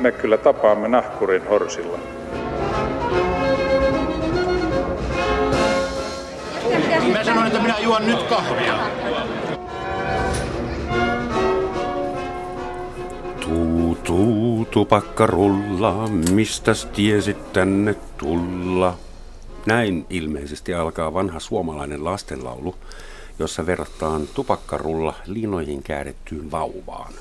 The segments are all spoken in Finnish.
me kyllä tapaamme nahkurin horsilla. Mä sanoin, että minä juon nyt kahvia. Tuu, tuu, tupakkarulla, mistä tiesit tänne tulla? Näin ilmeisesti alkaa vanha suomalainen lastenlaulu, jossa verrataan tupakkarulla liinoihin käärittyyn vauvaan.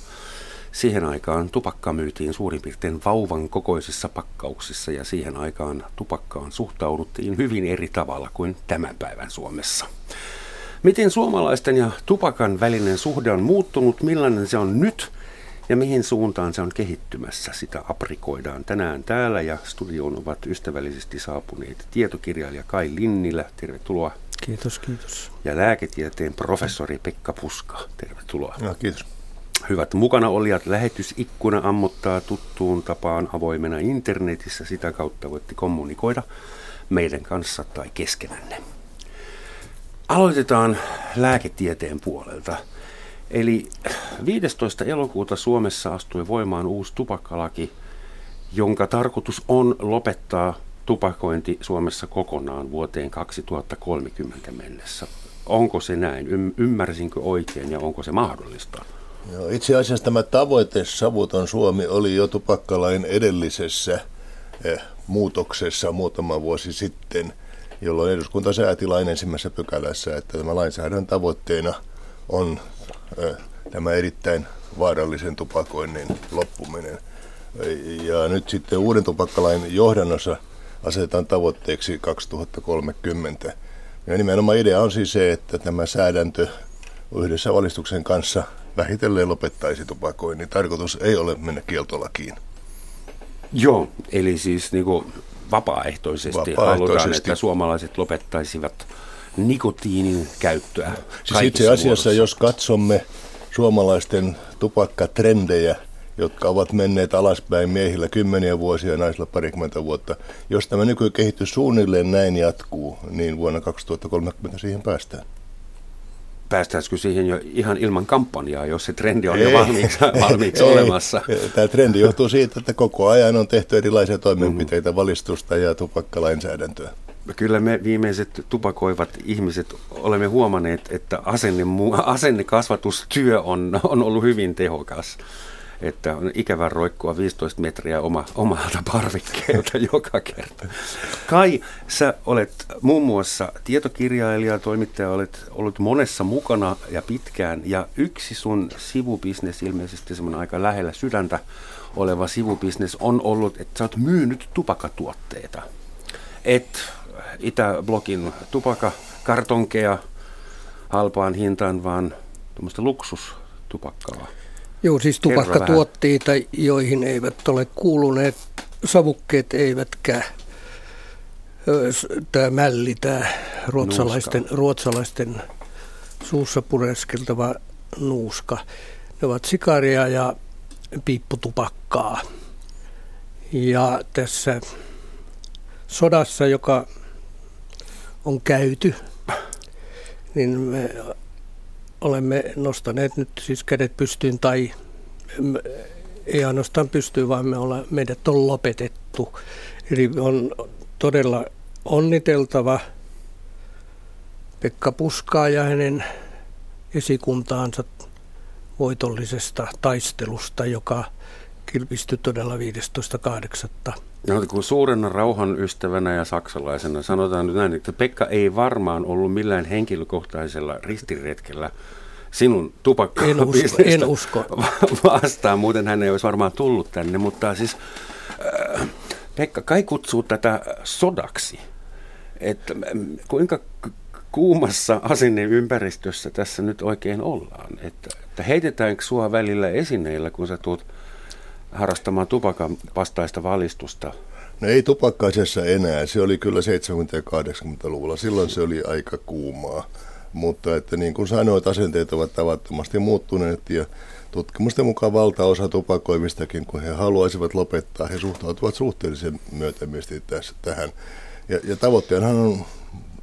Siihen aikaan tupakka myytiin suurin piirtein vauvan kokoisissa pakkauksissa ja siihen aikaan tupakkaan suhtauduttiin hyvin eri tavalla kuin tämän päivän Suomessa. Miten suomalaisten ja tupakan välinen suhde on muuttunut, millainen se on nyt ja mihin suuntaan se on kehittymässä, sitä aprikoidaan tänään täällä ja studioon ovat ystävällisesti saapuneet tietokirjailija Kai Linnilä, tervetuloa. Kiitos, kiitos. Ja lääketieteen professori Pekka Puska, tervetuloa. No, kiitos. Hyvät mukana olijat, lähetysikkuna ammottaa tuttuun tapaan avoimena internetissä. Sitä kautta voitte kommunikoida meidän kanssa tai keskenänne. Aloitetaan lääketieteen puolelta. Eli 15. elokuuta Suomessa astui voimaan uusi tupakkalaki, jonka tarkoitus on lopettaa tupakointi Suomessa kokonaan vuoteen 2030 mennessä. Onko se näin? Ymmärsinkö oikein ja onko se mahdollista? Joo, itse asiassa tämä tavoite Savuton Suomi oli jo tupakkalain edellisessä eh, muutoksessa muutama vuosi sitten, jolloin eduskunta sääti lain ensimmäisessä pykälässä, että tämä lainsäädännön tavoitteena on eh, tämä erittäin vaarallisen tupakoinnin loppuminen. Ja nyt sitten uuden tupakkalain johdannossa asetetaan tavoitteeksi 2030. Ja nimenomaan idea on siis se, että tämä säädäntö yhdessä valistuksen kanssa vähitellen lopettaisi tupakoinnin. Tarkoitus ei ole mennä kieltolakiin. Joo, eli siis niin kuin vapaaehtoisesti, vapaaehtoisesti halutaan, että suomalaiset lopettaisivat nikotiinin käyttöä. Siis itse asiassa, muodossa. jos katsomme suomalaisten tupakkatrendejä, jotka ovat menneet alaspäin miehillä kymmeniä vuosia ja naisilla parikymmentä vuotta. Jos tämä nykykehitys suunnilleen näin jatkuu, niin vuonna 2030 siihen päästään päästäisikö siihen jo ihan ilman kampanjaa, jos se trendi on ei, jo valmiiksi, valmiiksi ei, olemassa? Tämä trendi johtuu siitä, että koko ajan on tehty erilaisia toimenpiteitä, valistusta ja tupakkalainsäädäntöä. Kyllä me viimeiset tupakoivat ihmiset olemme huomanneet, että asenne, asennekasvatustyö on, on ollut hyvin tehokas että on ikävä roikkua 15 metriä oma, omalta parvikkeelta joka kerta. Kai, sä olet muun muassa tietokirjailija, toimittaja, olet ollut monessa mukana ja pitkään, ja yksi sun sivubisnes, ilmeisesti semmoinen aika lähellä sydäntä oleva sivubisnes, on ollut, että sä oot myynyt tupakatuotteita. Et Itäblogin tupakakartonkeja halpaan hintaan, vaan tuommoista luksustupakkaa. Joo, siis tupakkatuotteita, joihin eivät ole kuuluneet savukkeet eivätkä tämä mälli, tämä ruotsalaisten, ruotsalaisten suussa pureskeltava nuuska. Ne ovat sikaria ja piipputupakkaa. Ja tässä sodassa, joka on käyty, niin me olemme nostaneet nyt siis kädet pystyyn tai ei ainoastaan pystyy, vaan me olla, meidät on lopetettu. Eli on todella onniteltava Pekka Puskaa ja hänen esikuntaansa voitollisesta taistelusta, joka kilpistyi todella 15.8. No, kun suurena rauhan ystävänä ja saksalaisena sanotaan nyt näin, että Pekka ei varmaan ollut millään henkilökohtaisella ristiretkellä sinun tupakka en usko, en usko. vastaan, muuten hän ei olisi varmaan tullut tänne, mutta siis äh, Pekka kai kutsuu tätä sodaksi, että kuinka kuumassa asenneympäristössä tässä nyt oikein ollaan, että, että heitetäänkö sua välillä esineillä, kun sä tulet harrastamaan tupakan vastaista valistusta? No ei tupakkaisessa enää, se oli kyllä 70- ja 80-luvulla, silloin se oli aika kuumaa. Mutta että niin kuin sanoit, asenteet ovat tavattomasti muuttuneet ja tutkimusten mukaan valtaosa tupakoimistakin, kun he haluaisivat lopettaa, he suhtautuvat suhteellisen myötämielisesti tässä, tähän. Ja, ja tavoitteenhan on,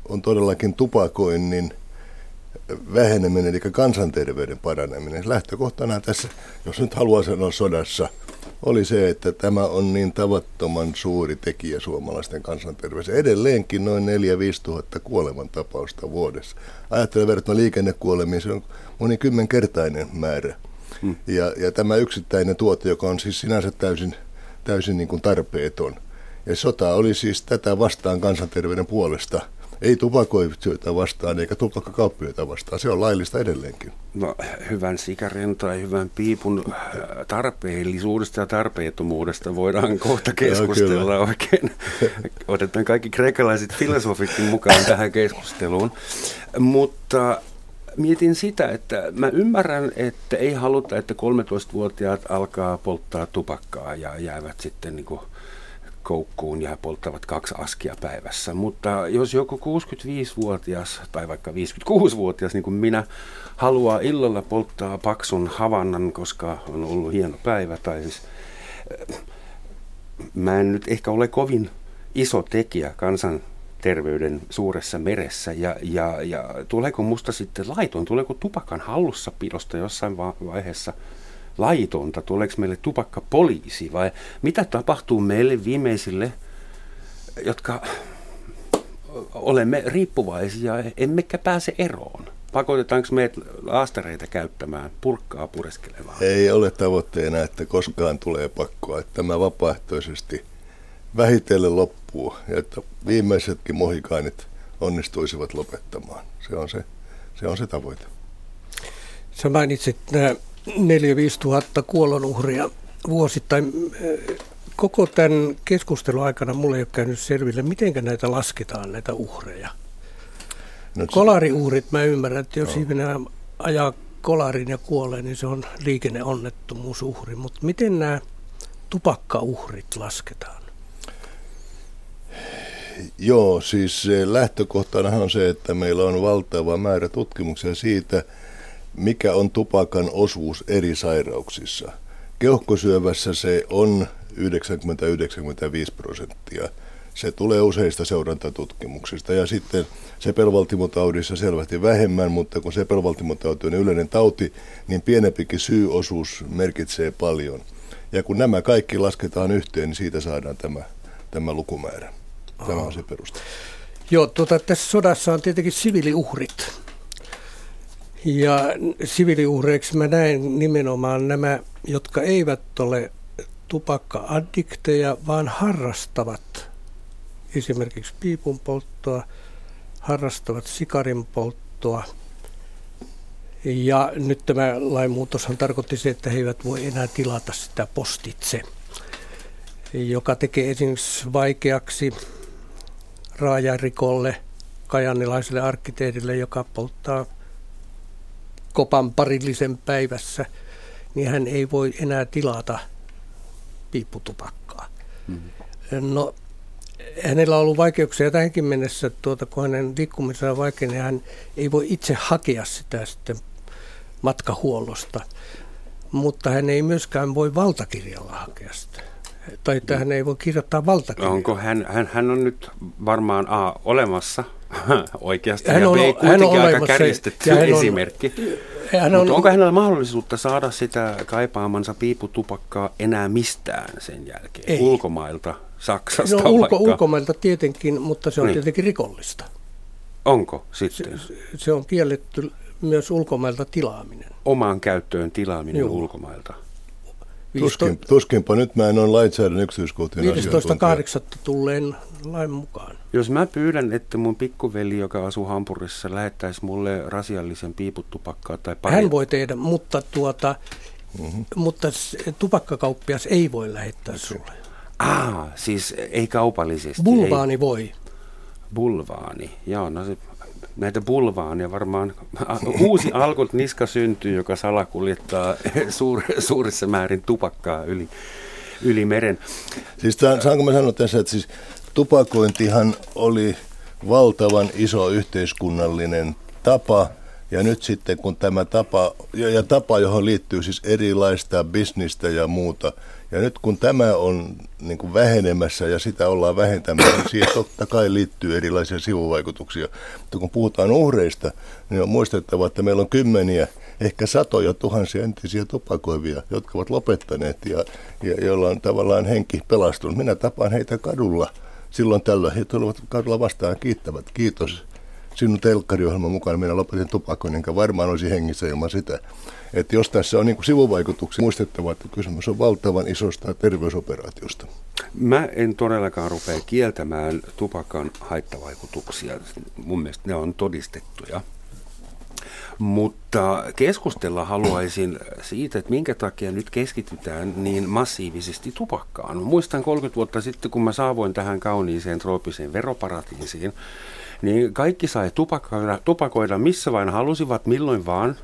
on todellakin tupakoinnin väheneminen, eli kansanterveyden paraneminen. Lähtökohtana tässä, jos nyt haluaa sanoa sodassa, oli se, että tämä on niin tavattoman suuri tekijä suomalaisten kansanterveydessä. Edelleenkin noin 4-5 tuhatta kuolemantapausta vuodessa. Ajattelen verrattuna liikennekuolemiin, se on monikymmenkertainen määrä. Hmm. Ja, ja tämä yksittäinen tuote, joka on siis sinänsä täysin, täysin niin kuin tarpeeton. Ja sota oli siis tätä vastaan kansanterveyden puolesta – ei tupakoitsijoita vastaan eikä tupakkakauppijoita vastaan. Se on laillista edelleenkin. No, hyvän sikarin tai hyvän piipun äh, tarpeellisuudesta ja tarpeettomuudesta voidaan kohta keskustella no, oikein. Otetaan kaikki kreikkalaiset filosofitkin mukaan tähän keskusteluun. Mutta mietin sitä, että mä ymmärrän, että ei haluta, että 13-vuotiaat alkaa polttaa tupakkaa ja jäävät sitten niin kuin koukkuun ja polttavat kaksi askia päivässä. Mutta jos joku 65-vuotias tai vaikka 56-vuotias, niin kuin minä, haluaa illalla polttaa paksun havannan, koska on ollut hieno päivä, tai siis äh, mä en nyt ehkä ole kovin iso tekijä kansan terveyden suuressa meressä. Ja, ja, ja tuleeko musta sitten laiton, tuleeko tupakan hallussapidosta jossain vaiheessa laitonta? Tuleeko meille tupakkapoliisi vai mitä tapahtuu meille viimeisille, jotka olemme riippuvaisia, emmekä pääse eroon? Pakotetaanko meidät laastareita käyttämään, purkkaa pureskelemaan? Ei ole tavoitteena, että koskaan tulee pakkoa, että tämä vapaaehtoisesti vähitellen loppuu ja että viimeisetkin mohikaanit onnistuisivat lopettamaan. Se on se, se, on se tavoite. Sä mainitsit nämä 4-5 tuhatta kuolonuhria vuosittain. Koko tämän keskustelun aikana mulle ei ole käynyt selville, miten näitä lasketaan, näitä uhreja. No, Kolariuhrit, mä ymmärrän, että jos no. ihminen ajaa kolarin ja kuolee, niin se on liikenneonnettomuusuhri. Mutta miten nämä tupakkauhrit lasketaan? Joo, siis lähtökohtana on se, että meillä on valtava määrä tutkimuksia siitä, mikä on tupakan osuus eri sairauksissa. Keuhkosyövässä se on 90-95 prosenttia. Se tulee useista seurantatutkimuksista ja sitten sepelvaltimotaudissa selvästi vähemmän, mutta kun sepelvaltimotauti on yleinen tauti, niin pienempikin syyosuus merkitsee paljon. Ja kun nämä kaikki lasketaan yhteen, niin siitä saadaan tämä, tämä lukumäärä. Tämä on se peruste. Joo, tuota, tässä sodassa on tietenkin siviiliuhrit. Ja siviiliuhreiksi mä näen nimenomaan nämä, jotka eivät ole tupakka-addikteja, vaan harrastavat esimerkiksi piipun polttoa, harrastavat sikarin polttoa. Ja nyt tämä lainmuutoshan tarkoitti se, että he eivät voi enää tilata sitä postitse, joka tekee esimerkiksi vaikeaksi raajarikolle, kajanilaiselle arkkitehdille, joka polttaa kopan parillisen päivässä, niin hän ei voi enää tilata piipputupakkaa. Mm-hmm. No, hänellä on ollut vaikeuksia tähänkin mennessä, tuota, kun hänen liikkumisensa on vaikea, niin hän ei voi itse hakea sitä sitten matkahuollosta. Mutta hän ei myöskään voi valtakirjalla hakea sitä. Tai että hän ei voi kirjoittaa valtakirjaa. Onko hän, hän, hän on nyt varmaan A olemassa oikeasti hän on, ja B hän on aika kärjistetty hän esimerkki. On, hän on, Mutta onko hänellä mahdollisuutta saada sitä kaipaamansa piiputupakkaa enää mistään sen jälkeen? Ei. Ulkomailta, Saksasta no, ulko, Ulkomailta tietenkin, mutta se on niin. tietenkin rikollista. Onko sitten? Se, se on kielletty myös ulkomailta tilaaminen. Omaan käyttöön tilaaminen Joo. ulkomailta. Tuskin, tuskinpa nyt mä en ole lainsäädännön yksityiskohtien 15.8. tulleen lain mukaan. Jos mä pyydän, että mun pikkuveli, joka asuu Hampurissa, lähettäisi mulle rasiallisen piiputtupakkaa tai pari... Hän voi tehdä, mutta, tuota, mm-hmm. mutta tupakkakauppias ei voi lähettää sulle. Ah, siis ei kaupallisesti. Bulvaani ei. voi. Bulvaani, joo, no se näitä bulvaania varmaan uusi alkut niska syntyy, joka salakuljettaa suur, suurissa määrin tupakkaa yli, yli meren. Siis tämän, saanko mä sanoa tässä, että siis tupakointihan oli valtavan iso yhteiskunnallinen tapa Ja nyt sitten kun tämä tapa, ja, ja tapa, johon liittyy siis erilaista bisnistä ja muuta, ja nyt kun tämä on niin kuin vähenemässä ja sitä ollaan vähentämässä, niin siihen totta kai liittyy erilaisia sivuvaikutuksia. Mutta kun puhutaan uhreista, niin on muistettava, että meillä on kymmeniä, ehkä satoja tuhansia entisiä tupakoivia, jotka ovat lopettaneet ja, ja joilla on tavallaan henki pelastunut. Minä tapaan heitä kadulla silloin tällöin. He tulevat kadulla vastaan kiittävät. Kiitos sinun telkkariohjelman mukaan minä lopetin tupakoinnin, enkä varmaan olisi hengissä ilman sitä. Että jos tässä on niin kuin sivuvaikutuksia, muistettava, että kysymys on valtavan isosta terveysoperaatiosta. Mä en todellakaan rupea kieltämään tupakan haittavaikutuksia. Mun mielestä ne on todistettuja. Mutta keskustella haluaisin siitä, että minkä takia nyt keskitytään niin massiivisesti tupakkaan. Muistan 30 vuotta sitten, kun mä saavuin tähän kauniiseen trooppiseen veroparatiisiin, niin kaikki sai tupakoida, tupakoida missä vain halusivat, milloin vaan.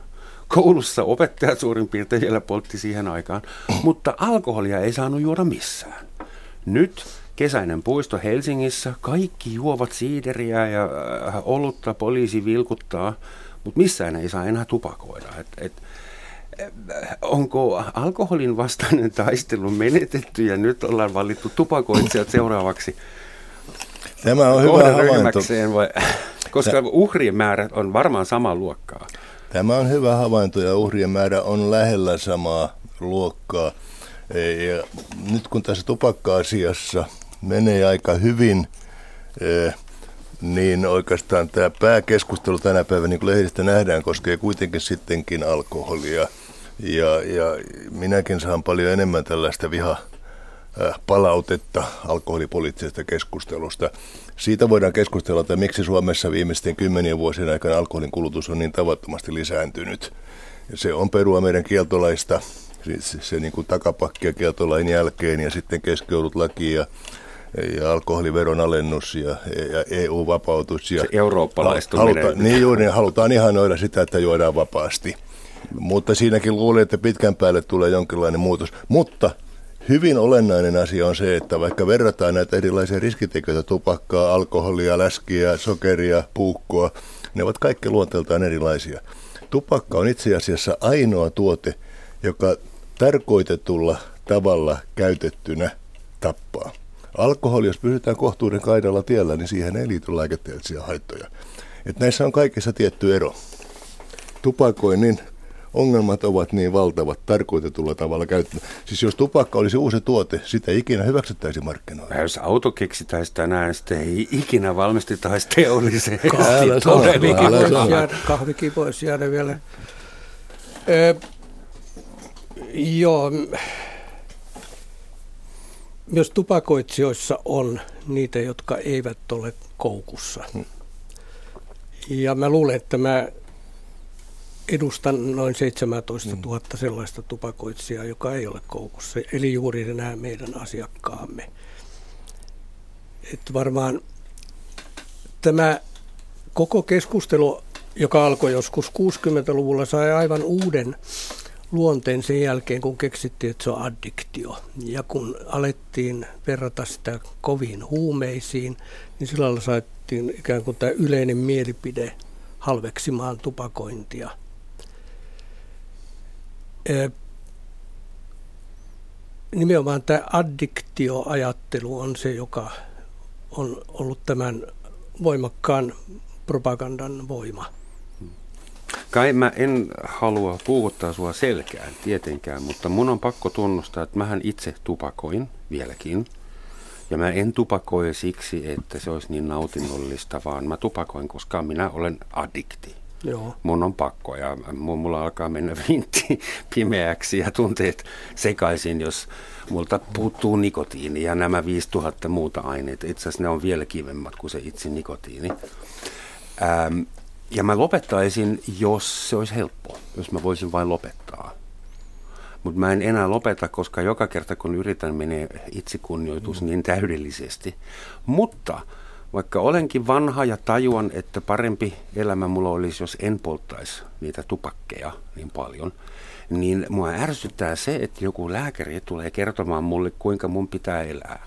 Koulussa opettajat suurin piirtein vielä poltti siihen aikaan, mutta alkoholia ei saanut juoda missään. Nyt kesäinen puisto Helsingissä, kaikki juovat siideriä ja äh, olutta poliisi vilkuttaa, mutta missään ei saa enää tupakoida. Et, et, äh, onko alkoholin vastainen taistelu menetetty ja nyt ollaan valittu tupakoitsijat seuraavaksi Tämä on hyvä havainto. Vai? Koska Tä... uhrien määrä on varmaan samaa luokkaa. Tämä on hyvä havainto ja uhrien määrä on lähellä samaa luokkaa. E, ja nyt kun tässä tupakka-asiassa menee aika hyvin, e, niin oikeastaan tämä pääkeskustelu tänä päivänä, niin kuin lehdistä nähdään, koskee kuitenkin sittenkin alkoholia. Ja, ja minäkin saan paljon enemmän tällaista viha, palautetta alkoholipoliittisesta keskustelusta. Siitä voidaan keskustella, että miksi Suomessa viimeisten kymmenien vuosien aikana alkoholin kulutus on niin tavattomasti lisääntynyt. Se on perua meidän kieltolaista, siis se niin kuin takapakkia kieltolain jälkeen ja sitten keskeydyt laki ja, ja alkoholiveron alennus ja, ja EU-vapautus. Ja se eurooppalaistuminen. Haluta, niin juuri, niin halutaan ihanoida sitä, että juodaan vapaasti. Mutta siinäkin luulen, että pitkän päälle tulee jonkinlainen muutos. Mutta Hyvin olennainen asia on se, että vaikka verrataan näitä erilaisia riskitekijöitä, tupakkaa, alkoholia, läskiä, sokeria, puukkoa, ne ovat kaikki luonteeltaan erilaisia. Tupakka on itse asiassa ainoa tuote, joka tarkoitetulla tavalla käytettynä tappaa. Alkoholi, jos pysytään kohtuuden kaidalla tiellä, niin siihen ei liity lääketieteellisiä haittoja. Et näissä on kaikissa tietty ero. Tupakoinnin ongelmat ovat niin valtavat tarkoitetulla tavalla käytetty. Siis jos tupakka olisi uusi tuote, sitä ei ikinä hyväksyttäisi markkinoilla. Jos auto keksitäisi tänään, sitten ei ikinä valmistettaisi teolliseen. Kahvikin voisi jäädä vielä. Ö, joo, myös tupakoitsijoissa on niitä, jotka eivät ole koukussa. Hmm. Ja mä luulen, että mä edustan noin 17 000 mm. sellaista tupakoitsijaa, joka ei ole koukussa, eli juuri nämä meidän asiakkaamme. Että varmaan tämä koko keskustelu, joka alkoi joskus 60-luvulla, sai aivan uuden luonteen sen jälkeen, kun keksittiin, että se on addiktio. Ja kun alettiin verrata sitä koviin huumeisiin, niin sillä lailla saatiin ikään kuin tämä yleinen mielipide halveksimaan tupakointia – nimenomaan tämä addiktioajattelu on se, joka on ollut tämän voimakkaan propagandan voima. Kai mä en halua puhuttaa sua selkään tietenkään, mutta mun on pakko tunnustaa, että mähän itse tupakoin vieläkin. Ja mä en tupakoi siksi, että se olisi niin nautinnollista, vaan mä tupakoin, koska minä olen addikti. Joo. Mun on pakko ja mulla alkaa mennä vintti pimeäksi ja tunteet sekaisin, jos multa puuttuu nikotiini ja nämä 5000 muuta aineita. Itse asiassa ne on vielä kivemmat kuin se itse nikotiini. Ähm, ja mä lopettaisin, jos se olisi helppo, jos mä voisin vain lopettaa. Mutta mä en enää lopeta, koska joka kerta kun yritän, menee itsekunnioitus mm. niin täydellisesti. Mutta vaikka olenkin vanha ja tajuan, että parempi elämä mulla olisi, jos en polttaisi niitä tupakkeja niin paljon, niin mua ärsyttää se, että joku lääkäri tulee kertomaan mulle, kuinka mun pitää elää.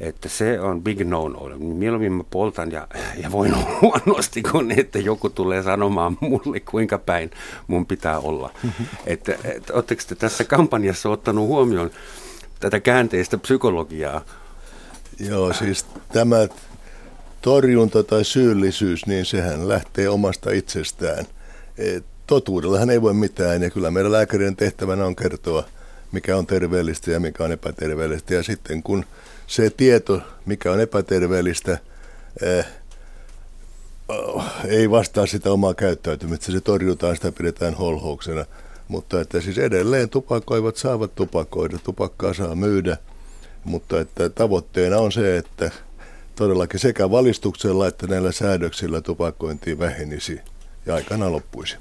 Että se on big no-no. Mieluummin mä poltan ja, ja voin huonosti, kun että joku tulee sanomaan mulle, kuinka päin mun pitää olla. Että, että oletteko te tässä kampanjassa ottanut huomioon tätä käänteistä psykologiaa? Joo, siis tämä torjunta tai syyllisyys, niin sehän lähtee omasta itsestään. Totuudellahan ei voi mitään ja kyllä meidän lääkärin tehtävänä on kertoa, mikä on terveellistä ja mikä on epäterveellistä. Ja sitten kun se tieto, mikä on epäterveellistä, eh, ei vastaa sitä omaa käyttäytymistä, se torjutaan, sitä pidetään holhouksena. Mutta että siis edelleen tupakoivat saavat tupakoida, tupakkaa saa myydä, mutta että tavoitteena on se, että todellakin sekä valistuksella että näillä säädöksillä tupakointi vähenisi ja aikana loppuisi.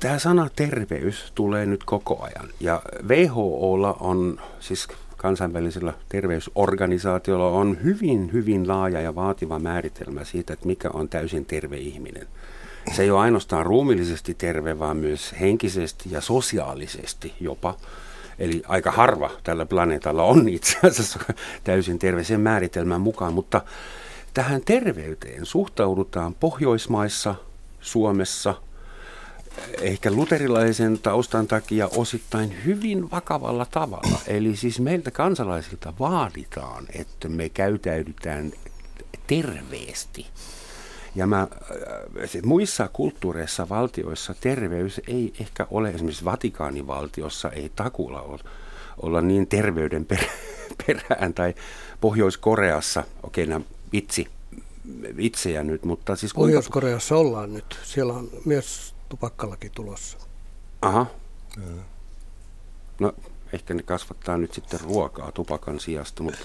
Tämä sana terveys tulee nyt koko ajan ja WHOlla on, siis kansainvälisellä terveysorganisaatiolla on hyvin, hyvin laaja ja vaativa määritelmä siitä, että mikä on täysin terve ihminen. Se ei ole ainoastaan ruumillisesti terve, vaan myös henkisesti ja sosiaalisesti jopa. Eli aika harva tällä planeetalla on itse asiassa täysin terve sen määritelmän mukaan, mutta tähän terveyteen suhtaudutaan Pohjoismaissa, Suomessa, ehkä luterilaisen taustan takia osittain hyvin vakavalla tavalla. Eli siis meiltä kansalaisilta vaaditaan, että me käytäydytään terveesti. Ja mä, äh, muissa kulttuureissa, valtioissa terveys ei ehkä ole, esimerkiksi Vatikaanivaltiossa ei takulla ole, olla niin terveyden per, perään, tai Pohjois-Koreassa, okei nämä vitsi, vitsejä nyt, mutta siis... Kuinka... Pohjois-Koreassa ollaan nyt, siellä on myös tupakkalaki tulossa. Aha. No ehkä ne kasvattaa nyt sitten ruokaa tupakan sijasta, mutta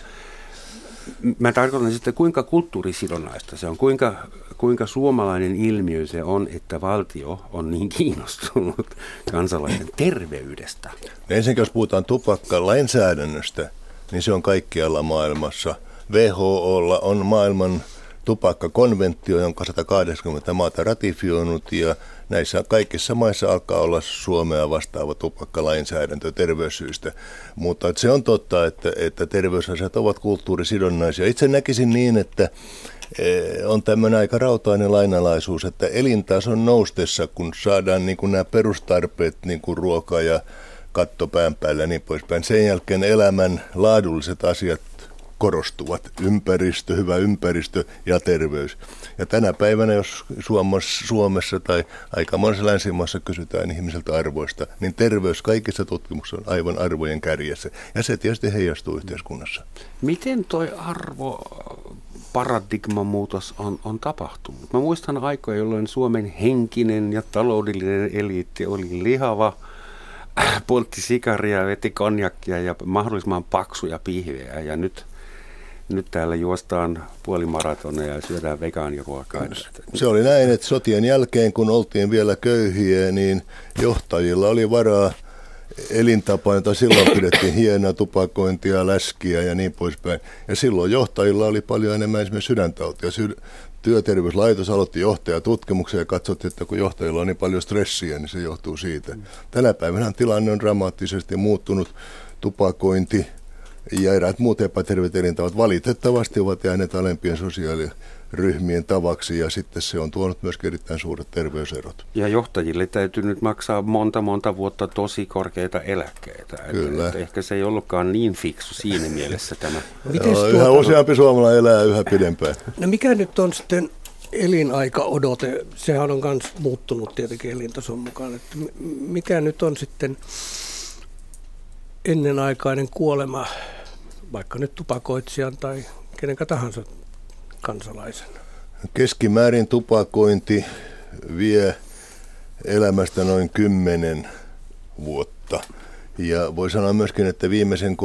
mä tarkoitan sitten, kuinka kulttuurisidonnaista se on, kuinka, kuinka suomalainen ilmiö se on, että valtio on niin kiinnostunut kansalaisen terveydestä. Ensinnäkin jos puhutaan tupakkalainsäädännöstä, niin se on kaikkialla maailmassa. WHOlla on maailman tupakkakonventio, jonka 180 maata ratifioinut ja näissä kaikissa maissa alkaa olla Suomea vastaava tupakkalainsäädäntö terveyssyistä. Mutta se on totta, että, että terveysasiat ovat kulttuurisidonnaisia. Itse näkisin niin, että on tämmöinen aika rautainen lainalaisuus, että elintason noustessa, kun saadaan niin kuin nämä perustarpeet, niin kuin ruoka ja katto pään päällä ja niin poispäin, sen jälkeen elämän laadulliset asiat korostuvat. Ympäristö, hyvä ympäristö ja terveys. Ja tänä päivänä, jos Suomessa, Suomessa tai aika monessa länsimaassa kysytään ihmiseltä arvoista, niin terveys kaikissa tutkimuksissa on aivan arvojen kärjessä. Ja se tietysti heijastuu yhteiskunnassa. Miten toi arvo paradigman muutos on, on tapahtunut? Mä muistan aikoja, jolloin Suomen henkinen ja taloudellinen eliitti oli lihava, poltti sikaria, veti konjakkia ja mahdollisimman paksuja pihvejä. Ja nyt nyt täällä juostaan puolimaratoneja ja syödään vegaaniruokaa. Se oli näin, että sotien jälkeen, kun oltiin vielä köyhiä, niin johtajilla oli varaa elintapaan, jota silloin pidettiin hienoa tupakointia, läskiä ja niin poispäin. Ja silloin johtajilla oli paljon enemmän esimerkiksi sydäntautia. Sy- työterveyslaitos aloitti johtajatutkimuksen ja katsottiin, että kun johtajilla on niin paljon stressiä, niin se johtuu siitä. Tänä päivänä tilanne on dramaattisesti muuttunut. Tupakointi, ja eräät muut epäterveet elintavat valitettavasti ovat jääneet alempien sosiaaliryhmien tavaksi ja sitten se on tuonut myös erittäin suuret terveyserot. Ja johtajille täytyy nyt maksaa monta monta vuotta tosi korkeita eläkkeitä. Kyllä. Että ehkä se ei ollutkaan niin fiksu siinä mielessä tämä. Mites tuota... Yhä useampi suomalainen elää yhä pidempään. No mikä nyt on sitten elinaika-odote? Sehän on myös muuttunut tietenkin elintason mukaan. Että mikä nyt on sitten ennenaikainen kuolema, vaikka nyt tupakoitsijan tai kenenkä tahansa kansalaisen? Keskimäärin tupakointi vie elämästä noin 10 vuotta. Ja voi sanoa myöskin, että viimeisen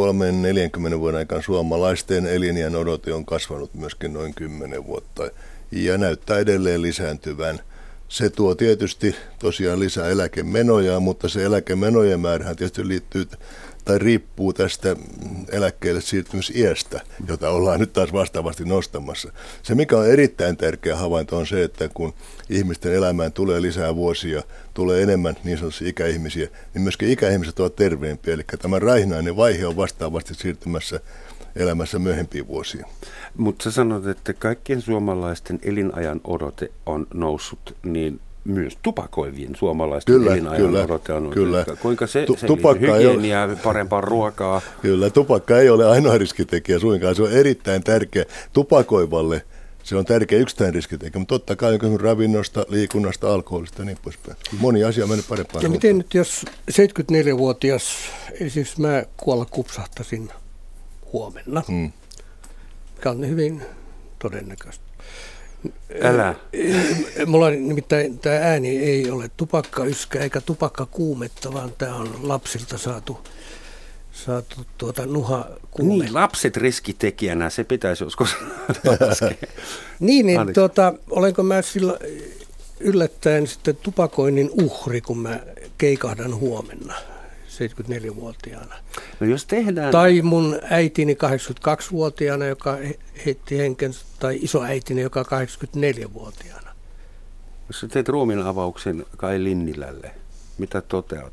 3-40 vuoden aikana suomalaisten elinjän odote on kasvanut myöskin noin 10 vuotta ja näyttää edelleen lisääntyvän. Se tuo tietysti tosiaan lisää eläkemenoja, mutta se eläkemenojen määrähän tietysti liittyy tai riippuu tästä eläkkeelle siirtymisiästä, jota ollaan nyt taas vastaavasti nostamassa. Se, mikä on erittäin tärkeä havainto, on se, että kun ihmisten elämään tulee lisää vuosia, tulee enemmän niin sanotusti ikäihmisiä, niin myöskin ikäihmiset ovat terveempiä. Eli tämä raihnainen vaihe on vastaavasti siirtymässä elämässä myöhempiä vuosia. Mutta sä sanot, että kaikkien suomalaisten elinajan odote on noussut, niin myös tupakoivien suomalaisten kyllä, elinajan kyllä, on kyllä. Kuinka se, Tu- se tupakka hygieniaa, parempaa ruokaa? Kyllä, tupakka ei ole ainoa riskitekijä suinkaan. Se on erittäin tärkeä tupakoivalle. Se on tärkeä yksittäinen riskitekijä, mutta totta kai on ravinnosta, liikunnasta, alkoholista ja niin poispäin. Moni asia on mennyt parempaan. Ja miten nyt, jos 74-vuotias, esimerkiksi mä kuolla kupsahtaisin huomenna, Hmm. mikä on hyvin todennäköistä. Älä. Mulla on nimittäin tämä ääni ei ole tupakkayskä eikä tupakkakuumetta, vaan tämä on lapsilta saatu, saatu tuota nuha kuume. Niin, lapset riskitekijänä, se pitäisi joskus. Niin, niin Anteeksi. tuota, olenko mä sillä yllättäen sitten tupakoinnin uhri, kun mä keikahdan huomenna 74-vuotiaana. No jos tehdään... Tai mun äitini 82-vuotiaana, joka he- heitti henkensä, tai isoäitini, joka 84-vuotiaana. Jos sä teet ruumiin avauksen Kai Linnilälle, mitä toteat?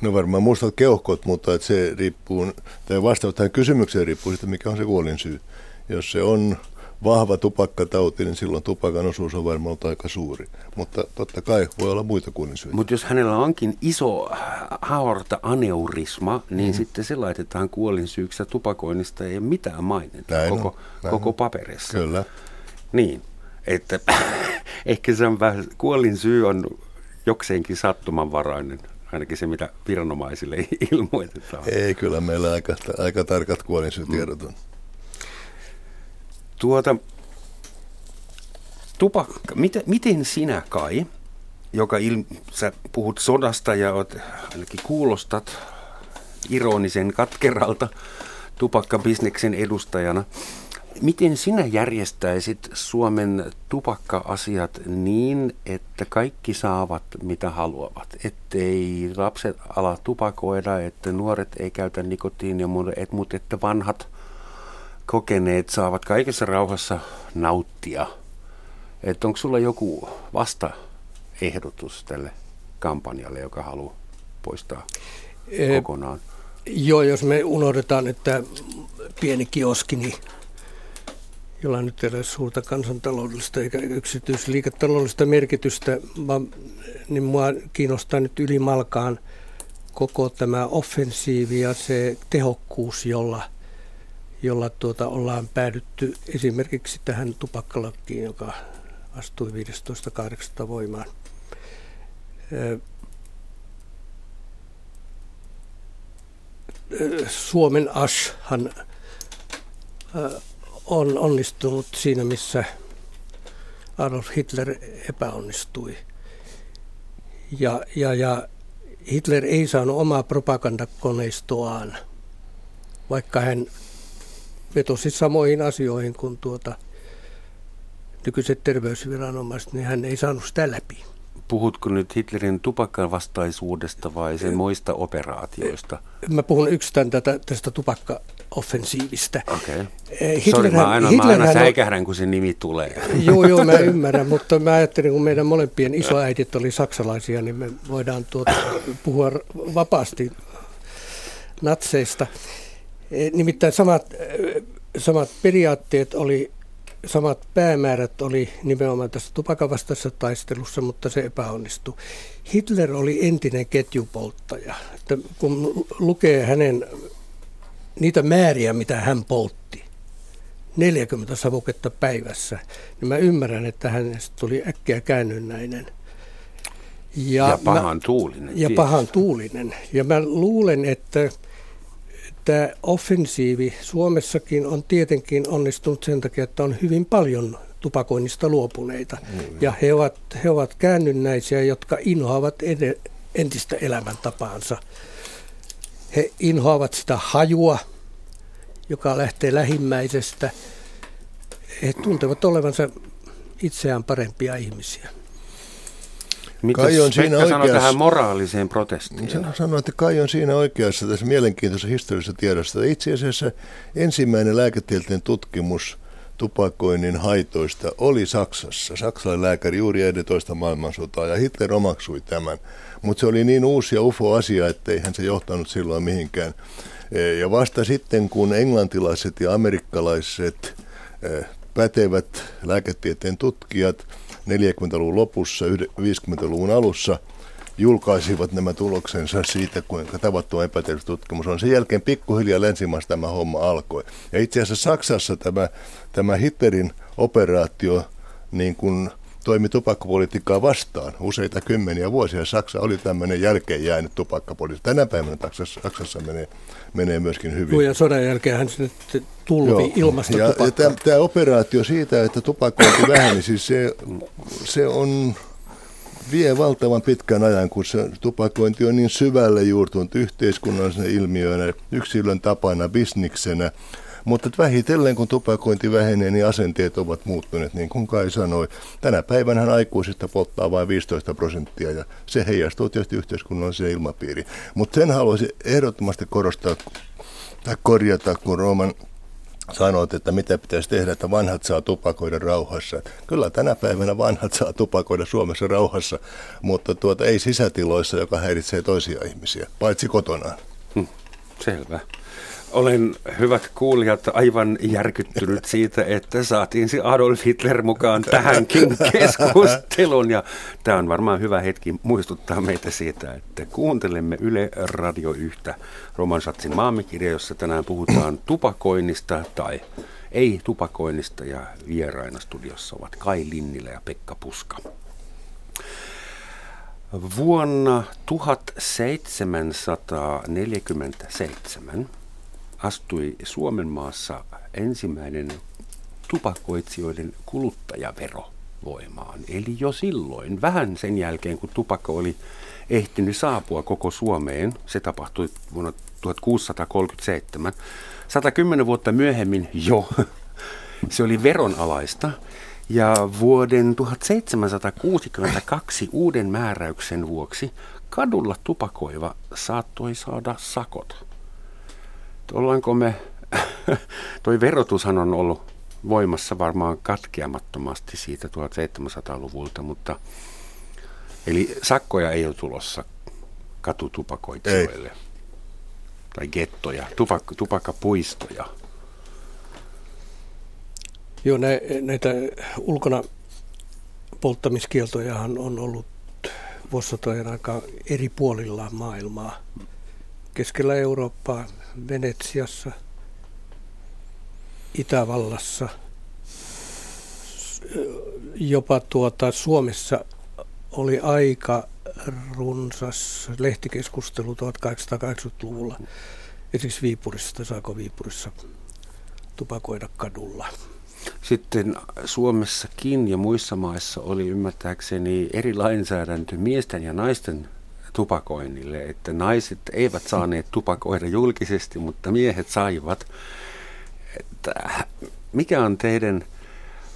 No varmaan mustat keuhkot, mutta että se riippuu, tai vastaus tähän kysymykseen riippuu siitä, mikä on se kuolin syy. Jos se on vahva tupakkatauti, niin silloin tupakan osuus on varmaan ollut aika suuri. Mutta totta kai voi olla muita kuolinsyitä. Mutta jos hänellä onkin iso haorta aneurisma, niin mm. sitten se laitetaan kuolinsyyksi tupakoinnista ei ole mitään mainintaa Näin on, koko, näin koko paperissa. Kyllä. Niin, että ehkä se on vähän, kuolin syy on jokseenkin sattumanvarainen, ainakin se mitä viranomaisille ilmoitetaan. Ei, kyllä meillä aika, aika tarkat kuolinsyytiedot on. Tuota, tupakka, miten, miten sinä Kai, joka il, sä puhut sodasta ja oot, ainakin kuulostat ironisen katkeralta tupakkabisneksen edustajana, miten sinä järjestäisit Suomen tupakka-asiat niin, että kaikki saavat mitä haluavat? Ettei lapset ala tupakoida, että nuoret ei käytä nikotiinia, mutta et- mutta että vanhat kokeneet saavat kaikessa rauhassa nauttia. Että onko sulla joku vastaehdotus tälle kampanjalle, joka haluaa poistaa kokonaan? Joo, jos me unohdetaan, että pieni kioskini, jolla nyt ei ole suurta kansantaloudellista eikä yksityisliiketaloudellista merkitystä, vaan, niin mua kiinnostaa nyt ylimalkaan koko tämä offensiivi ja se tehokkuus, jolla, jolla tuota ollaan päädytty esimerkiksi tähän tupakkalakkiin, joka astui 15.8. voimaan. Suomen Ashhan ö, on onnistunut siinä, missä Adolf Hitler epäonnistui. Ja, ja, ja Hitler ei saanut omaa propagandakoneistoaan, vaikka hän vetosi samoihin asioihin kuin tuota, nykyiset terveysviranomaiset, niin hän ei saanut sitä läpi. Puhutko nyt Hitlerin tupakkan vastaisuudesta vai sen muista operaatioista? Mä puhun yksitään tätä, tästä tupakka-offensiivista. Okei. Eh, Sori, mä aina, mä aina säikähdän, kun se nimi tulee. Joo, joo, mä ymmärrän, mutta mä ajattelin, kun meidän molempien isoäidit oli saksalaisia, niin me voidaan tuota, puhua vapaasti natseista. Eh, Nimittäin samat, eh, samat periaatteet oli, samat päämäärät oli nimenomaan tässä tupakavastaisessa taistelussa, mutta se epäonnistui. Hitler oli entinen ketjupolttaja. Että kun lukee hänen niitä määriä, mitä hän poltti, 40 savuketta päivässä, niin mä ymmärrän, että hänestä tuli äkkiä käännynnäinen. Ja, ja mä- pahan tuulinen. ja tietysti. pahan tuulinen. Ja mä luulen, että tämä offensiivi Suomessakin on tietenkin onnistunut sen takia, että on hyvin paljon tupakoinnista luopuneita. Ja he ovat, he ovat käännynnäisiä, jotka inhoavat ed- entistä elämäntapaansa. He inhoavat sitä hajua, joka lähtee lähimmäisestä. He tuntevat olevansa itseään parempia ihmisiä. Mitäs Kai on siinä Pekka oikeassa. tähän moraaliseen protestiin? Sen sanoa, että Kai on siinä oikeassa tässä mielenkiintoisessa historiallisessa tiedossa. Itse asiassa ensimmäinen lääketieteellinen tutkimus tupakoinnin haitoista oli Saksassa. Saksalainen lääkäri juuri ennen toista maailmansotaa ja Hitler omaksui tämän. Mutta se oli niin uusi ja ufo-asia, että eihän se johtanut silloin mihinkään. E, ja vasta sitten, kun englantilaiset ja amerikkalaiset e, pätevät lääketieteen tutkijat 40-luvun lopussa, 50-luvun alussa – julkaisivat nämä tuloksensa siitä, kuinka tavattu epäterveys tutkimus on. Sen jälkeen pikkuhiljaa länsimaassa tämä homma alkoi. Ja itse asiassa Saksassa tämä, tämä Hitlerin operaatio niin kuin toimi tupakkapolitiikkaa vastaan useita kymmeniä vuosia. Saksa oli tämmöinen jälkeen jäänyt tupakkapolitiikka. Tänä päivänä Saksassa, Saksassa menee, menee myöskin hyvin. Tuo ja sodan jälkeen sinne tulvi ilmasta ja, ja tämä, tämä operaatio siitä, että tupakointi väheni, siis se, se on vie valtavan pitkän ajan, kun se tupakointi on niin syvälle juurtunut yhteiskunnallisena ilmiönä, yksilön tapana, bisniksenä. Mutta vähitellen, kun tupakointi vähenee, niin asenteet ovat muuttuneet, niin kuin Kai sanoi. Tänä päivänä aikuisista polttaa vain 15 prosenttia, ja se heijastuu tietysti yhteiskunnalliseen ilmapiiriin. Mutta sen haluaisin ehdottomasti korostaa tai korjata, kun Rooman sanoit, että mitä pitäisi tehdä, että vanhat saa tupakoida rauhassa. Kyllä tänä päivänä vanhat saa tupakoida Suomessa rauhassa, mutta tuota ei sisätiloissa, joka häiritsee toisia ihmisiä, paitsi kotonaan. Hmm, selvä. Olen, hyvät kuulijat, aivan järkyttynyt siitä, että saatiin se Adolf Hitler mukaan tähänkin keskusteluun. Ja tämä on varmaan hyvä hetki muistuttaa meitä siitä, että kuuntelemme Yle Radio 1 Roman Satsin maamikirja, jossa tänään puhutaan tupakoinnista tai ei tupakoinnista ja vieraina studiossa ovat Kai Linnilä ja Pekka Puska. Vuonna 1747 astui Suomen maassa ensimmäinen tupakoitsijoiden kuluttajavero voimaan. Eli jo silloin, vähän sen jälkeen kun tupakka oli ehtinyt saapua koko Suomeen, se tapahtui vuonna 1637, 110 vuotta myöhemmin jo, se oli veronalaista. Ja vuoden 1762 uuden määräyksen vuoksi kadulla tupakoiva saattoi saada sakot ollaanko me, toi verotushan on ollut voimassa varmaan katkeamattomasti siitä 1700-luvulta, mutta eli sakkoja ei ole tulossa katutupakoitsijoille. Ei. Tai gettoja, tupakka, tupakkapuistoja. Joo, nä, näitä ulkona polttamiskieltojahan on ollut vuosisatojen aika eri puolilla maailmaa. Keskellä Eurooppaa, Venetsiassa, Itävallassa, jopa tuota Suomessa oli aika runsas lehtikeskustelu 1880-luvulla. Esimerkiksi Viipurissa, saako Viipurissa tupakoida kadulla. Sitten Suomessakin ja muissa maissa oli ymmärtääkseni eri lainsäädäntö miesten ja naisten tupakoinnille, että naiset eivät saaneet tupakoida julkisesti, mutta miehet saivat. Että mikä on teidän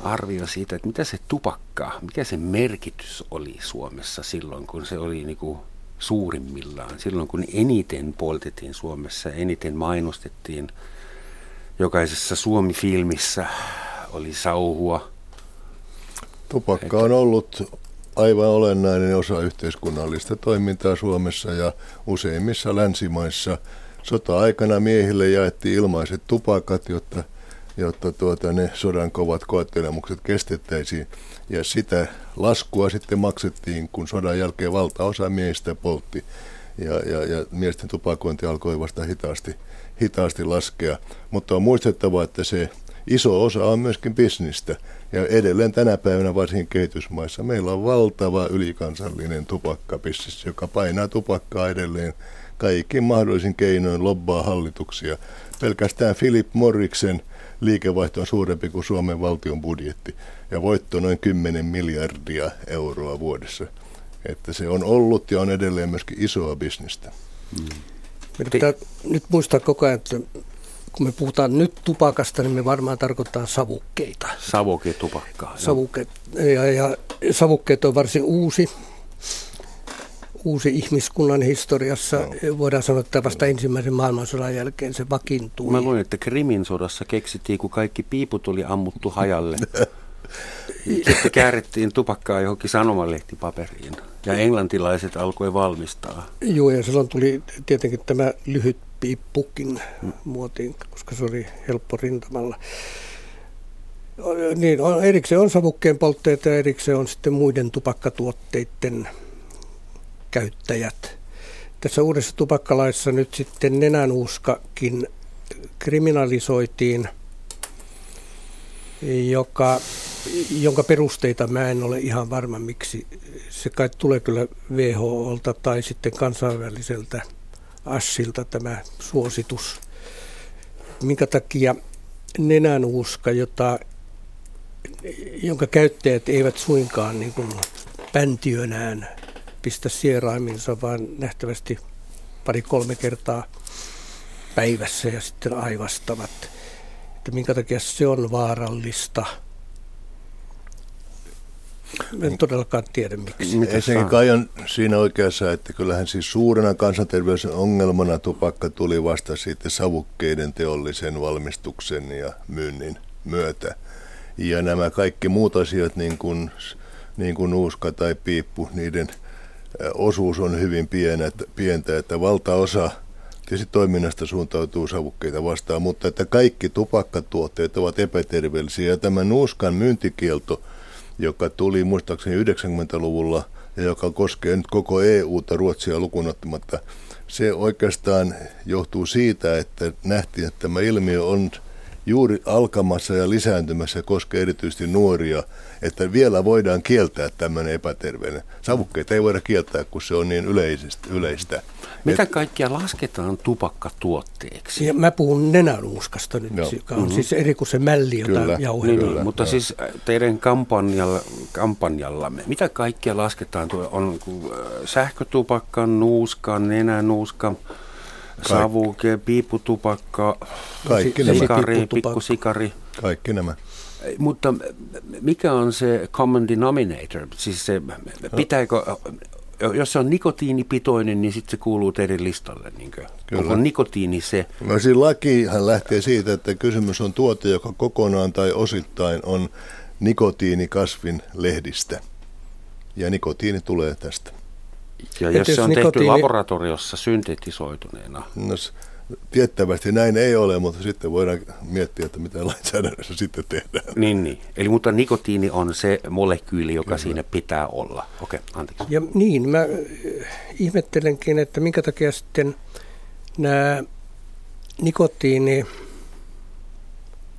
arvio siitä, että mitä se tupakka, mikä se merkitys oli Suomessa silloin, kun se oli niin kuin suurimmillaan, silloin kun eniten poltettiin Suomessa, eniten mainostettiin jokaisessa Suomi-filmissä oli sauhua. Tupakka on ollut aivan olennainen osa yhteiskunnallista toimintaa Suomessa ja useimmissa länsimaissa. Sota-aikana miehille jaettiin ilmaiset tupakat, jotta, jotta tuota, ne sodan kovat koettelemukset kestettäisiin. Ja sitä laskua sitten maksettiin, kun sodan jälkeen valtaosa miehistä poltti. Ja, ja, ja miesten tupakointi alkoi vasta hitaasti, hitaasti laskea. Mutta on muistettava, että se iso osa on myöskin bisnistä. Ja edelleen tänä päivänä varsinkin kehitysmaissa meillä on valtava ylikansallinen tupakkabisnis, joka painaa tupakkaa edelleen kaikkiin mahdollisin keinoin lobbaa hallituksia. Pelkästään Philip Morriksen liikevaihto on suurempi kuin Suomen valtion budjetti ja voitto noin 10 miljardia euroa vuodessa. Että se on ollut ja on edelleen myöskin isoa bisnistä. Hmm. Meidän pitää nyt muistaa koko ajan, että kun me puhutaan nyt tupakasta, niin me varmaan tarkoittaa savukkeita. Savuketupakkaa. Savukkeet, ja, ja savukkeet on varsin uusi, uusi ihmiskunnan historiassa. No. Voidaan sanoa, että vasta ensimmäisen maailmansodan jälkeen se vakiintui. Mä luin, että Krimin sodassa keksittiin, kun kaikki piiput oli ammuttu hajalle. Sitten käärittiin tupakkaa johonkin sanomalehtipaperiin ja englantilaiset alkoi valmistaa. Joo, ja silloin tuli tietenkin tämä lyhyt piippukin muotiin, koska se oli helppo rintamalla. Niin, on, erikseen on savukkeen poltteita ja erikseen on sitten muiden tupakkatuotteiden käyttäjät. Tässä uudessa tupakkalaissa nyt sitten nenänuuskakin kriminalisoitiin, joka, jonka perusteita mä en ole ihan varma, miksi se kai tulee kyllä WHOlta tai sitten kansainväliseltä Assilta tämä suositus. Minkä takia nenänuuska, jota, jonka käyttäjät eivät suinkaan niin kuin päntiönään pistä sieraiminsa, vaan nähtävästi pari-kolme kertaa päivässä ja sitten aivastavat. Että minkä takia se on vaarallista. En todellakaan tiedä miksi. Ensinnäkin kai on siinä oikeassa, että kyllähän siis suurena kansanterveyden ongelmana tupakka tuli vasta sitten savukkeiden teollisen valmistuksen ja myynnin myötä. Ja nämä kaikki muut asiat, niin kuin, niin kuin nuuska tai piippu, niiden – osuus on hyvin pienet, pientä, että valtaosa tietysti toiminnasta suuntautuu savukkeita vastaan, mutta että kaikki tupakkatuotteet ovat epäterveellisiä. Ja tämä nuuskan myyntikielto, joka tuli muistaakseni 90-luvulla ja joka koskee nyt koko EUta Ruotsia lukunottamatta, se oikeastaan johtuu siitä, että nähtiin, että tämä ilmiö on juuri alkamassa ja lisääntymässä koskee erityisesti nuoria, että vielä voidaan kieltää tämmöinen epäterveinen. Savukkeita ei voida kieltää, kun se on niin yleistä. yleistä. Mitä Et, kaikkia lasketaan tupakkatuotteeksi? Ja mä puhun nenänuuskasta nyt, Joo. joka on mm-hmm. siis eri kuin se mälli, jota kyllä, jauhetaan. Niin, mutta siis äh, teidän kampanjalla, kampanjallamme, mitä kaikkia lasketaan? On äh, sähkötupakka, nuuska, nenänuuska, savuke, piiputupakka, Kaikki sikari, pikkusikari. Kaikki nämä. Mutta mikä on se common denominator? Siis se, pitääkö, jos se on nikotiinipitoinen, niin sitten se kuuluu teidän listalle. Niin Onko nikotiini se? No siis lakihan lähtee siitä, että kysymys on tuote, joka kokonaan tai osittain on nikotiinikasvin lehdistä. Ja nikotiini tulee tästä. Ja jos, jos se on nikotiini... tehty laboratoriossa syntetisoituneena? No, tiettävästi näin ei ole, mutta sitten voidaan miettiä, että mitä lainsäädännössä sitten tehdään. Niin, niin. Eli mutta nikotiini on se molekyyli, joka Kyllä. siinä pitää olla. Okei, anteeksi. Ja niin, mä äh, ihmettelenkin, että minkä takia sitten nämä nikotiini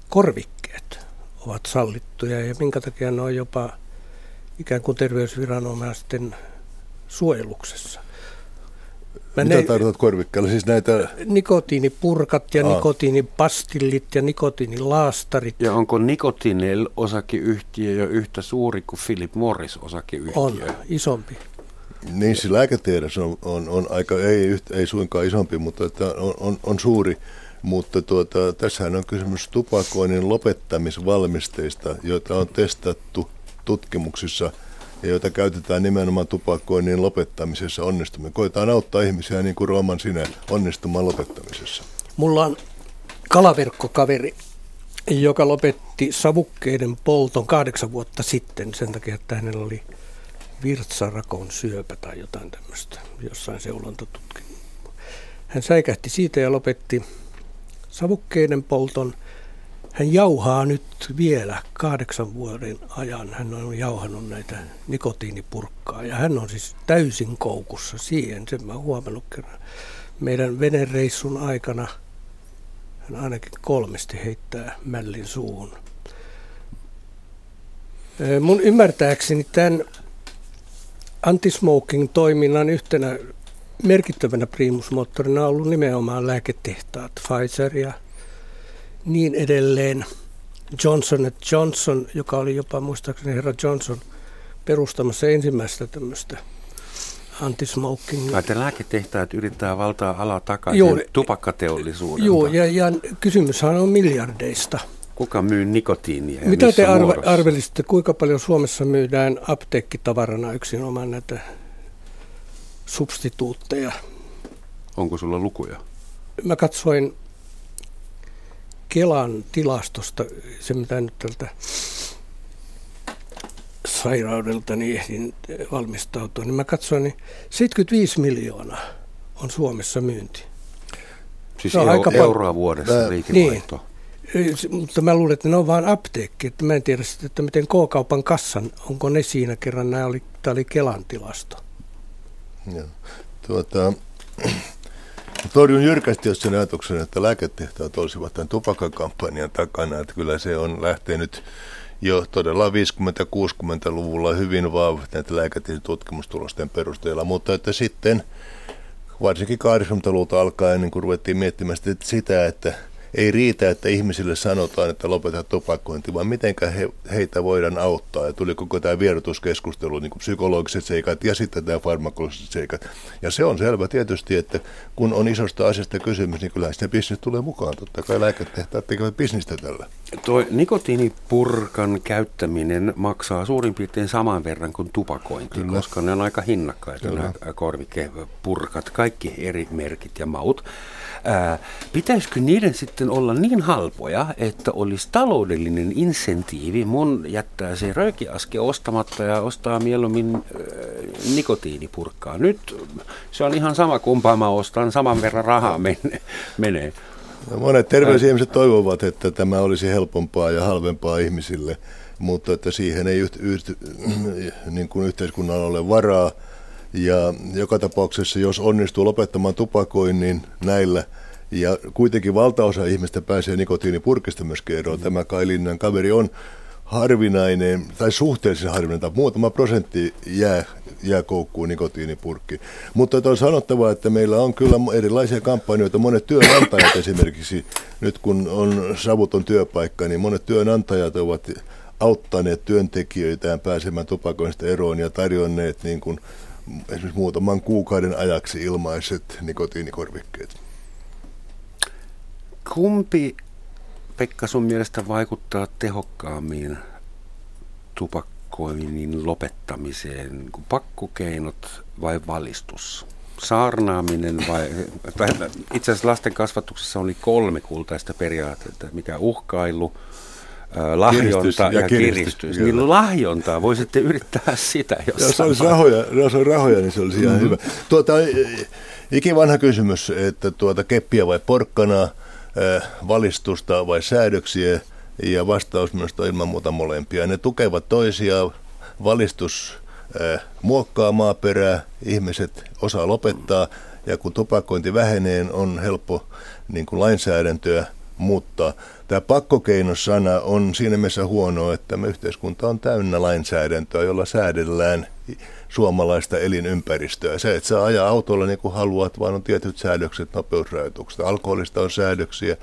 korvikkeet ovat sallittuja ja minkä takia ne on jopa ikään kuin terveysviranomaisten suojeluksessa. Mä Mitä ne, tarkoitat korvikkeella? Siis näitä... Nikotiinipurkat ja Aa. nikotiinipastillit ja nikotiinilaastarit. Ja onko Nikotinel osakeyhtiö jo yhtä suuri kuin Philip Morris osakeyhtiö? On, isompi. Niin, se lääketiedossa on, on, on aika, ei, ei suinkaan isompi, mutta että on, on, on suuri. Mutta tuota, tässähän on kysymys tupakoinnin lopettamisvalmisteista, joita on testattu tutkimuksissa – ja joita käytetään nimenomaan tupakoinnin lopettamisessa onnistuminen. Koetaan auttaa ihmisiä niin kuin Rooman sinä onnistumaan lopettamisessa. Mulla on kalaverkkokaveri, joka lopetti savukkeiden polton kahdeksan vuotta sitten sen takia, että hänellä oli virtsarakon syöpä tai jotain tämmöistä jossain seulontatutkimuksessa. Hän säikähti siitä ja lopetti savukkeiden polton – hän jauhaa nyt vielä kahdeksan vuoden ajan. Hän on jauhannut näitä nikotiinipurkkaa ja hän on siis täysin koukussa siihen. Sen mä huomannut kerran. Meidän venereissun aikana hän ainakin kolmesti heittää mällin suuhun. Mun ymmärtääkseni tämän antismoking-toiminnan yhtenä merkittävänä primusmoottorina on ollut nimenomaan lääketehtaat Pfizer ja niin edelleen. Johnson Johnson, joka oli jopa muistaakseni herra Johnson perustamassa ensimmäistä tämmöistä antismoking. Että lääketehtaat yrittää valtaa alaa takaisin joo, tupakkateollisuudelta. Joo, ja, ja kysymyshän on miljardeista. Kuka myy nikotiinia Mitä te arve, arvelisitte, kuinka paljon Suomessa myydään apteekkitavarana yksinomaan näitä substituutteja. Onko sulla lukuja? Mä katsoin Kelan tilastosta, se mitä nyt tältä sairaudelta niin ehdin valmistautua, niin mä katsoin, niin 75 miljoonaa on Suomessa myynti. Siis no, aika euroa vuodessa mä, liikevaihto. Niin. Mutta mä luulen, että ne on vain apteekki. Että mä en tiedä sitten, että miten K-kaupan kassan, onko ne siinä kerran, nämä oli, tämä oli Kelan tilasto. Joo. Tuota, torjun jyrkästi jos sen ajatuksen, että lääketehtaat olisivat tämän tupakakampanjan takana. Että kyllä se on lähtenyt jo todella 50-60-luvulla hyvin vahvasti näitä lääketieteen tutkimustulosten perusteella, mutta että sitten varsinkin 80-luvulta alkaen niin kun ruvettiin miettimään sitä, että ei riitä, että ihmisille sanotaan, että lopeta tupakointi, vaan miten he, heitä voidaan auttaa. Ja tuli koko tämä vierotuskeskustelu, niin psykologiset seikat ja sitten tämä farmakologiset seikat. Ja se on selvä tietysti, että kun on isosta asiasta kysymys, niin kyllä sitä bisnes tulee mukaan. Totta kai lääketehtaat tekevät bisnistä tällä. Tuo nikotiinipurkan käyttäminen maksaa suurin piirtein saman verran kuin tupakointi, kyllä. koska ne on aika hinnakkaita nämä korvikepurkat, kaikki eri merkit ja maut. Ää, pitäisikö niiden sitten olla niin halpoja, että olisi taloudellinen insentiivi mun jättää se röökiaske ostamatta ja ostaa mieluummin ää, nikotiinipurkkaa. Nyt se on ihan sama kumpaa mä ostan, saman verran rahaa menee. menee. No, monet terveysihmiset toivovat, että tämä olisi helpompaa ja halvempaa ihmisille, mutta että siihen ei yht, yht, niin kuin yhteiskunnalla ole varaa. Ja joka tapauksessa, jos onnistuu lopettamaan tupakoinnin näillä, ja kuitenkin valtaosa ihmistä pääsee nikotiinipurkista myös eroon. Tämä Kai Linnan kaveri on harvinainen, tai suhteellisen harvinainen, tai muutama prosentti jää, jää koukkuun nikotiinipurkki. Mutta on sanottava, että meillä on kyllä erilaisia kampanjoita. Monet työnantajat esimerkiksi, nyt kun on savuton työpaikka, niin monet työnantajat ovat auttaneet työntekijöitään pääsemään tupakoista eroon ja tarjonneet niin kuin esimerkiksi muutaman kuukauden ajaksi ilmaiset nikotiinikorvikkeet. Kumpi, Pekka, sun mielestä vaikuttaa tehokkaammin tupakkoinnin lopettamiseen, pakkokeinot vai valistus? Saarnaaminen vai, itse asiassa lasten kasvatuksessa oli kolme kultaista periaatteita, mikä uhkailu, lahjonta kiristys ja, ja kiristys. kiristys. Niin lahjontaa, voisitte yrittää sitä jossain. Jos olisi rahoja, jos olisi rahoja, niin se olisi mm-hmm. ihan hyvä. Tuota, ikivanha kysymys, että tuota, keppiä vai porkkanaa, valistusta vai säädöksiä, ja vastaus minusta on ilman muuta molempia. Ne tukevat toisiaan, valistus muokkaa maaperää, ihmiset osaa lopettaa, ja kun tupakointi vähenee, on helppo niin kuin lainsäädäntöä muuttaa. Tämä pakkokeinosana on siinä mielessä huono, että me yhteiskunta on täynnä lainsäädäntöä, jolla säädellään suomalaista elinympäristöä. Se, että saa ajaa autolla niin kuin haluat, vaan on tietyt säädökset, nopeusrajoitukset. Alkoholista on säädöksiä.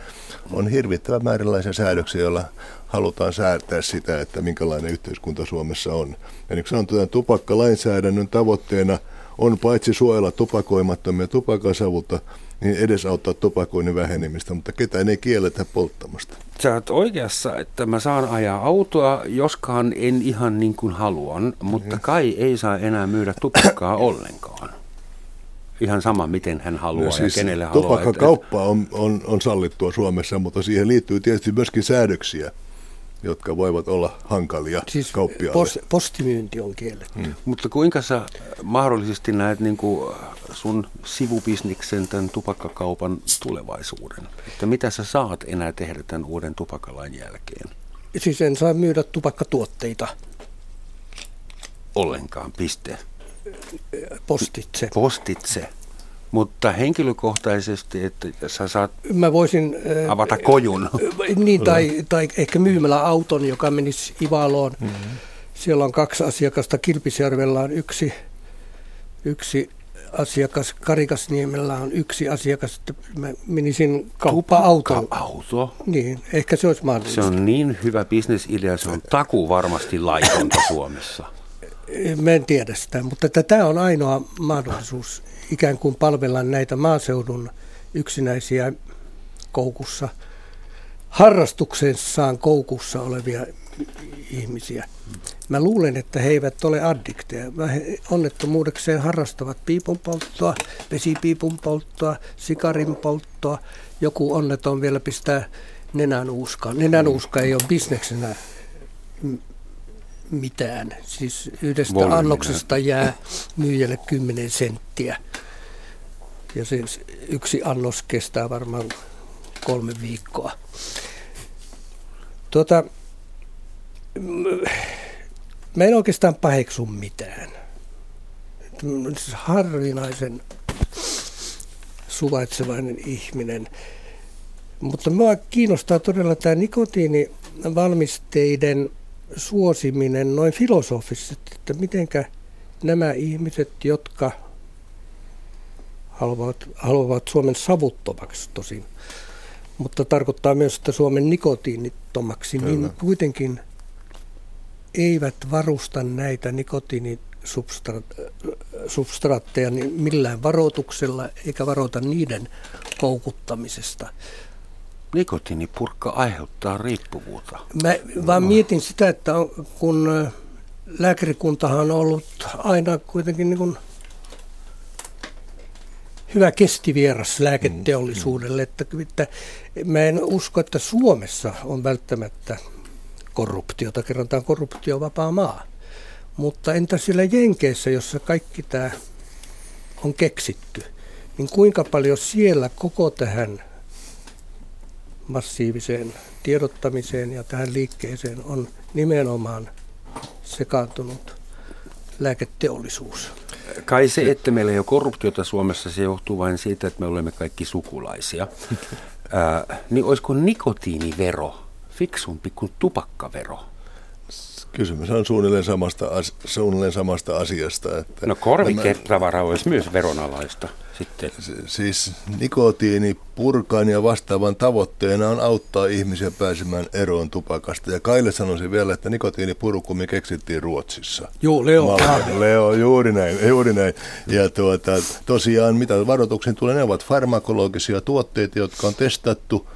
On hirvittävä määrällaisia säädöksiä, joilla halutaan säätää sitä, että minkälainen yhteiskunta Suomessa on. Ja niin kuin sanottu, tämän tupakkalainsäädännön tavoitteena on paitsi suojella tupakoimattomia tupakasavulta, niin edesauttaa tupakoinnin vähenemistä, mutta ketään ei kielletä polttamasta. Sä oot oikeassa, että mä saan ajaa autoa, joskaan en ihan niin kuin haluan, mutta mm. kai ei saa enää myydä tupakkaa ollenkaan. Ihan sama, miten hän haluaa no siis ja kenelle haluaa. Tupakkakauppa on, on, on sallittua Suomessa, mutta siihen liittyy tietysti myöskin säädöksiä jotka voivat olla hankalia siis kauppiaalle. Post, postimyynti on kielletty. Hmm. Mutta kuinka sä mahdollisesti näet niin kuin sun sivubisniksen tämän tupakkakaupan tulevaisuuden? Että mitä sä saat enää tehdä tämän uuden tupakkalain jälkeen? Siis en saa myydä tupakkatuotteita. Ollenkaan, piste. Postitse. Postitse. Mutta henkilökohtaisesti, että sä saat Mä voisin, äh, avata kojun. Niin, tai, tai ehkä myymällä auton, joka menisi Ivaloon. Mm-hmm. Siellä on kaksi asiakasta. Kilpisjärvellä on yksi, yksi asiakas. Karikasniemellä on yksi asiakas. Että mä menisin kauppa-auton. auto? Niin, ehkä se olisi mahdollista. Se on niin hyvä bisnesidea, se on taku varmasti laitonta Suomessa. Mä en tiedä sitä, mutta tämä on ainoa mahdollisuus ikään kuin palvella näitä maaseudun yksinäisiä koukussa, harrastuksessaan koukussa olevia ihmisiä. Mä luulen, että he eivät ole addikteja. He onnettomuudekseen harrastavat piipun polttoa, vesipiipun polttoa, sikarin polttoa. Joku onneton vielä pistää nenän uuskaan. Nenän uuska ei ole bisneksenä mitään. Siis yhdestä Volymina. annoksesta jää myyjälle 10 senttiä. Ja se yksi annos kestää varmaan kolme viikkoa. Tuota, mä en oikeastaan paheksu mitään. Siis harvinaisen suvaitsevainen ihminen. Mutta minua kiinnostaa todella tämä nikotiinivalmisteiden suosiminen noin filosofisesti, että mitenkä nämä ihmiset, jotka haluavat, haluavat Suomen savuttomaksi tosin, mutta tarkoittaa myös, että Suomen nikotiinittomaksi, niin Kyllä. kuitenkin eivät varusta näitä nikotiinisubstraatteja niin millään varoituksella, eikä varoita niiden koukuttamisesta. Nikotiinipurkka aiheuttaa riippuvuutta. Mä vaan mietin sitä, että kun lääkärikuntahan on ollut aina kuitenkin niin kuin hyvä kestivieras lääketeollisuudelle, että, että mä en usko, että Suomessa on välttämättä korruptiota, kerran tämä on korruptiovapaa maa. Mutta entä siellä Jenkeissä, jossa kaikki tämä on keksitty, niin kuinka paljon siellä koko tähän massiiviseen tiedottamiseen ja tähän liikkeeseen on nimenomaan sekaantunut lääketeollisuus. Kai se, että meillä ei ole korruptiota Suomessa, se johtuu vain siitä, että me olemme kaikki sukulaisia. Ää, niin olisiko nikotiinivero fiksumpi kuin tupakkavero? Kysymys on suunnilleen samasta, as, suunnilleen samasta asiasta. Että No korviketavara olisi myös veronalaista sitten. Siis nikotiinipurkan ja vastaavan tavoitteena on auttaa ihmisiä pääsemään eroon tupakasta. Ja Kaille sanoisin vielä, että nikotiinipurkumi keksittiin Ruotsissa. Joo, Leo. Malta. Leo, juuri näin, juuri näin. Ja tuota, tosiaan, mitä varoituksiin tulee, ne ovat farmakologisia tuotteita, jotka on testattu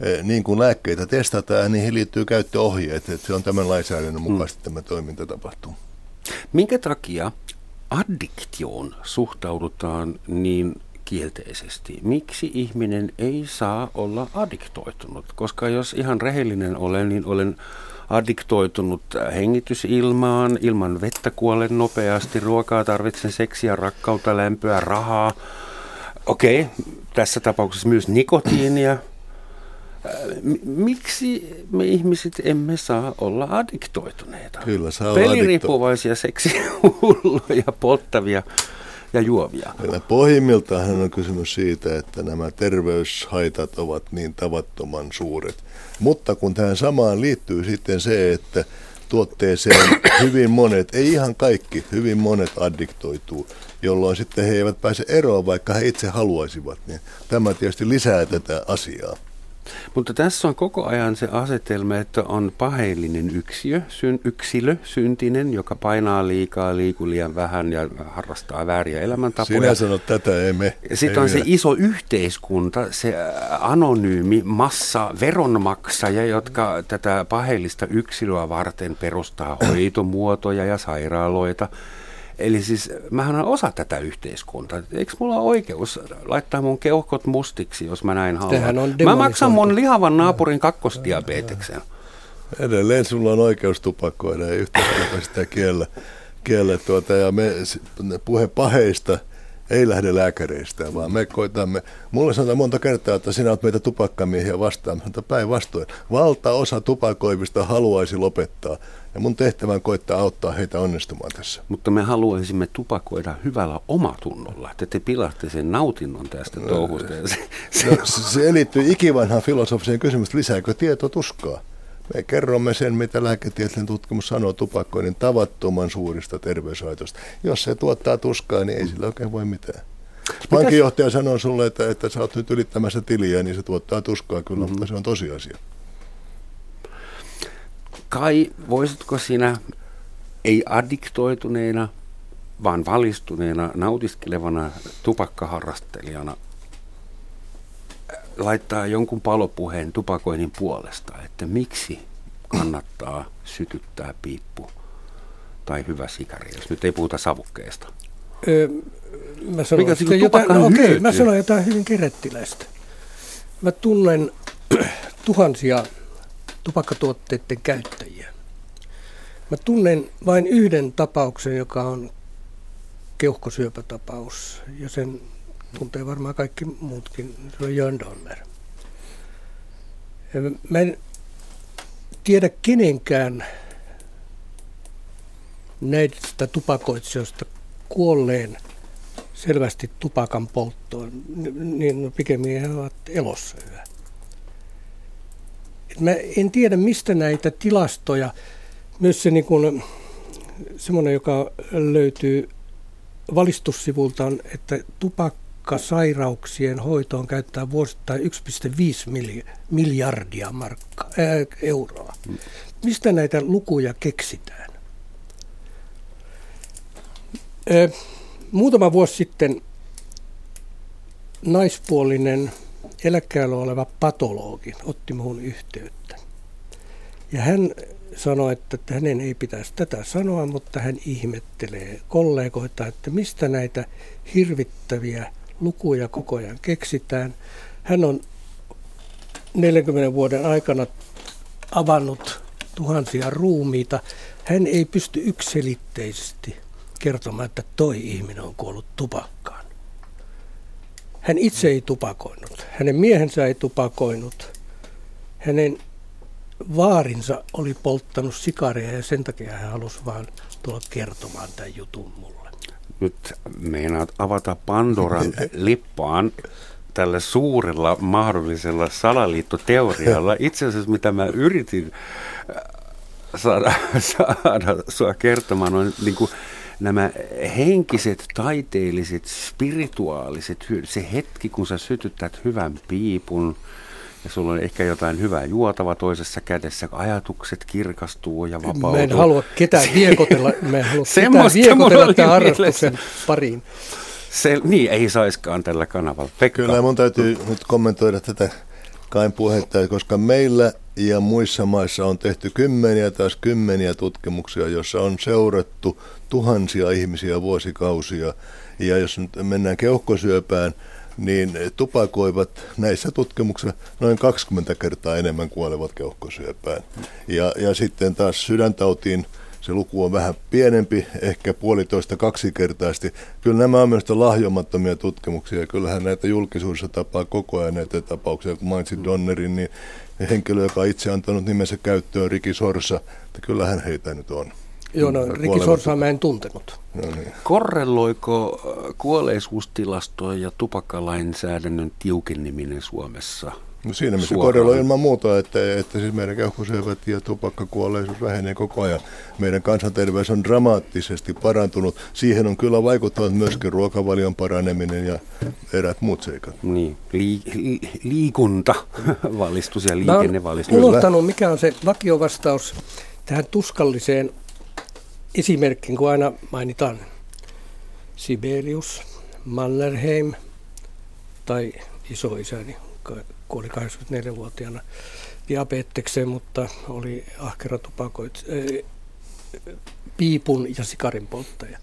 eh, niin kuin lääkkeitä testataan, ja niihin liittyy käyttöohjeet, että se on tämän lainsäädännön mukaisesti tämä toiminta tapahtuu. Minkä takia addiktioon suhtaudutaan niin kielteisesti? Miksi ihminen ei saa olla addiktoitunut? Koska jos ihan rehellinen olen, niin olen addiktoitunut hengitysilmaan, ilman vettä kuolen nopeasti, ruokaa tarvitsen seksiä, rakkautta, lämpöä, rahaa. Okei, tässä tapauksessa myös nikotiinia. M- Miksi me ihmiset emme saa olla addiktoituneita? Kyllä, saa Peliriippuvaisia, seksihulluja, polttavia ja juovia. Kyllä pohjimmiltaan on kysymys siitä, että nämä terveyshaitat ovat niin tavattoman suuret. Mutta kun tähän samaan liittyy sitten se, että tuotteeseen hyvin monet, ei ihan kaikki, hyvin monet addiktoituu, jolloin sitten he eivät pääse eroon, vaikka he itse haluaisivat. Niin tämä tietysti lisää tätä asiaa. Mutta tässä on koko ajan se asetelma, että on paheellinen yksiö, syn, yksilö, syntinen, joka painaa liikaa, liikuu liian vähän ja harrastaa vääriä elämäntapoja. Sinä sanot tätä, ei me. Sitten ei on se minä. iso yhteiskunta, se ä, anonyymi massa veronmaksaja, jotka tätä paheellista yksilöä varten perustaa hoitomuotoja ja sairaaloita. Eli siis mähän olen osa tätä yhteiskuntaa. Eikö mulla ole oikeus laittaa mun keuhkot mustiksi, jos mä näin haluan? On Mä maksan mun lihavan naapurin kakkosdiabeteksen. Edelleen sulla on oikeus tupakoida ja yhteiskunta sitä kiellä. kiellä tuota, ja me puhe paheista ei lähde lääkäreistä, vaan me koitamme, mulle sanotaan monta kertaa, että sinä olet meitä tupakkamiehiä vastaan, että päinvastoin. Valtaosa tupakoivista haluaisi lopettaa, ja mun tehtävä on koittaa auttaa heitä onnistumaan tässä. Mutta me haluaisimme tupakoida hyvällä omatunnolla, että te pilatte sen nautinnon tästä touhusta. Ja se, se No, se liittyy ikivanhaan filosofiseen kysymykseen, lisääkö tieto tuskaa? Me kerromme sen, mitä lääketieteellinen tutkimus sanoo tupakoinnin tavattoman suurista terveyshaitoista. Jos se tuottaa tuskaa, niin ei sillä oikein voi mitään. Pankinjohtaja sanoo sulle, että, että sä oot nyt ylittämässä tiliä, niin se tuottaa tuskaa kyllä, mm-hmm. mutta se on tosiasia. Kai, voisitko sinä, ei addiktoituneena, vaan valistuneena, nautiskelevana tupakkaharrastelijana laittaa jonkun palopuheen tupakoinnin puolesta, että miksi kannattaa sytyttää piippu tai hyvä sikari, jos nyt ei puhuta savukkeesta? Öö, mä sanon, Mikä että jotain, no, okay, mä sanon jotain hyvin kerettiläistä. Mä tunnen tuhansia tupakkatuotteiden käyttäjiä. Mä tunnen vain yhden tapauksen, joka on keuhkosyöpätapaus, ja sen tuntee varmaan kaikki muutkin. Se on Jörn Donner. Mä en tiedä kenenkään näistä tupakoitsijoista kuolleen selvästi tupakan polttoon, niin pikemmin he ovat elossa yhä. Mä en tiedä, mistä näitä tilastoja, myös se niin kuin, semmoinen, joka löytyy valistussivultaan, että tupakkasairauksien hoitoon käyttää vuosittain 1,5 miljardia markka, ää, euroa. Mistä näitä lukuja keksitään? Ää, muutama vuosi sitten naispuolinen eläkkeellä oleva patologi otti minuun yhteyttä. Ja hän sanoi, että hänen ei pitäisi tätä sanoa, mutta hän ihmettelee kollegoita, että mistä näitä hirvittäviä lukuja koko ajan keksitään. Hän on 40 vuoden aikana avannut tuhansia ruumiita. Hän ei pysty yksilitteisesti kertomaan, että toi ihminen on kuollut tupakkaan. Hän itse ei tupakoinut. Hänen miehensä ei tupakoinut. Hänen vaarinsa oli polttanut sikareja ja sen takia hän halusi vaan tulla kertomaan tämän jutun mulle. Nyt meinaat avata Pandoran lippaan tällä suurella mahdollisella salaliittoteorialla. Itse asiassa mitä mä yritin äh, saada, saada sua kertomaan on niin kuin nämä henkiset, taiteelliset, spirituaaliset hyödyt. Se hetki, kun sä sytytät hyvän piipun, ja sulla on ehkä jotain hyvää juotava toisessa kädessä, ajatukset kirkastuu ja vapautuu. Mä en halua ketään viekotella, mä en halua ketään viekotella tämän harrastuksen pariin. Se, niin, ei saiskaan tällä kanavalla. Pekka. Kyllä mun täytyy nyt kommentoida tätä Kain puhetta, koska meillä ja muissa maissa on tehty kymmeniä taas kymmeniä tutkimuksia, joissa on seurattu tuhansia ihmisiä vuosikausia. Ja jos nyt mennään keuhkosyöpään, niin tupakoivat näissä tutkimuksissa noin 20 kertaa enemmän kuolevat keuhkosyöpään. Ja, ja sitten taas sydäntautiin se luku on vähän pienempi, ehkä puolitoista kaksikertaisesti. Kyllä nämä on myös lahjomattomia tutkimuksia. Kyllähän näitä julkisuudessa tapaa koko ajan näitä tapauksia. Kun mainitsin Donnerin, niin henkilö, joka on itse antanut nimensä käyttöön, Riki Sorsa, että kyllähän heitä nyt on. Joo, no Riki Sorsaa mä en tuntenut. No niin. Korreloiko äh, kuolleisuustilasto ja tupakkalainsäädännön tiukenneminen Suomessa? No siinä missä korreloi ilman muuta, että, että siis meidän keuhkosyövät ja tupakkakuolleisuus vähenee koko ajan. Meidän kansanterveys on dramaattisesti parantunut. Siihen on kyllä vaikuttanut myöskin ruokavalion paraneminen ja erät muut seikat. Niin, li, li, liikunta, valistus ja liikennevalistus. Mä unohtanut, mikä on se vakiovastaus tähän tuskalliseen esimerkkiin, kun aina mainitaan Sibelius, Mannerheim tai isoisäni kuoli 84-vuotiaana diabetekseen, mutta oli ahkera tupakoit, piipun ja sikarin polttaja.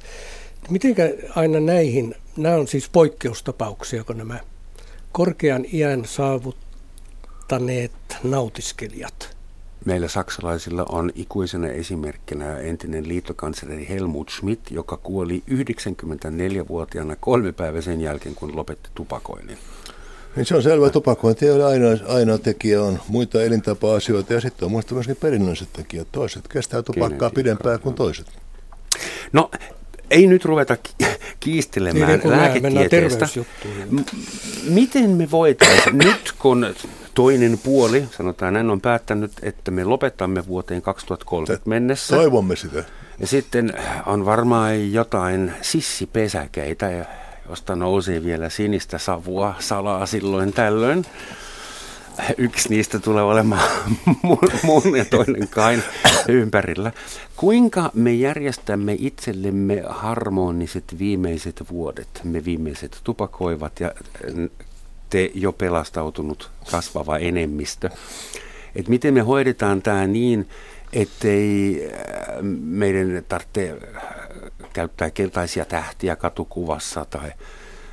Mitenkä aina näihin, nämä on siis poikkeustapauksia, kun nämä korkean iän saavuttaneet nautiskelijat – Meillä saksalaisilla on ikuisena esimerkkinä entinen liittokansleri Helmut Schmidt, joka kuoli 94-vuotiaana kolme päivää sen jälkeen, kun lopetti tupakoinnin. Niin se on selvä, tupakointi ei ole ainoa, ainoa tekijä, on muita elintapa-asioita ja sitten on muista myöskin perinnölliset tekijät. Toiset kestää tupakkaa pidempään kuin toiset. No, ei nyt ruveta kiistelemään niin, lääketieteestä. miten me voitaisiin, nyt kun toinen puoli, sanotaan näin, on päättänyt, että me lopetamme vuoteen 2030 mennessä. Toivomme sitä. Ja sitten on varmaan jotain sissipesäkeitä, josta nousee vielä sinistä savua salaa silloin tällöin. Yksi niistä tulee olemaan mun ja toinen kain ympärillä. Kuinka me järjestämme itsellemme harmoniset viimeiset vuodet, me viimeiset tupakoivat ja te jo pelastautunut kasvava enemmistö, Että miten me hoidetaan tämä niin, ettei äh, meidän tarvitse käyttää keltaisia tähtiä katukuvassa tai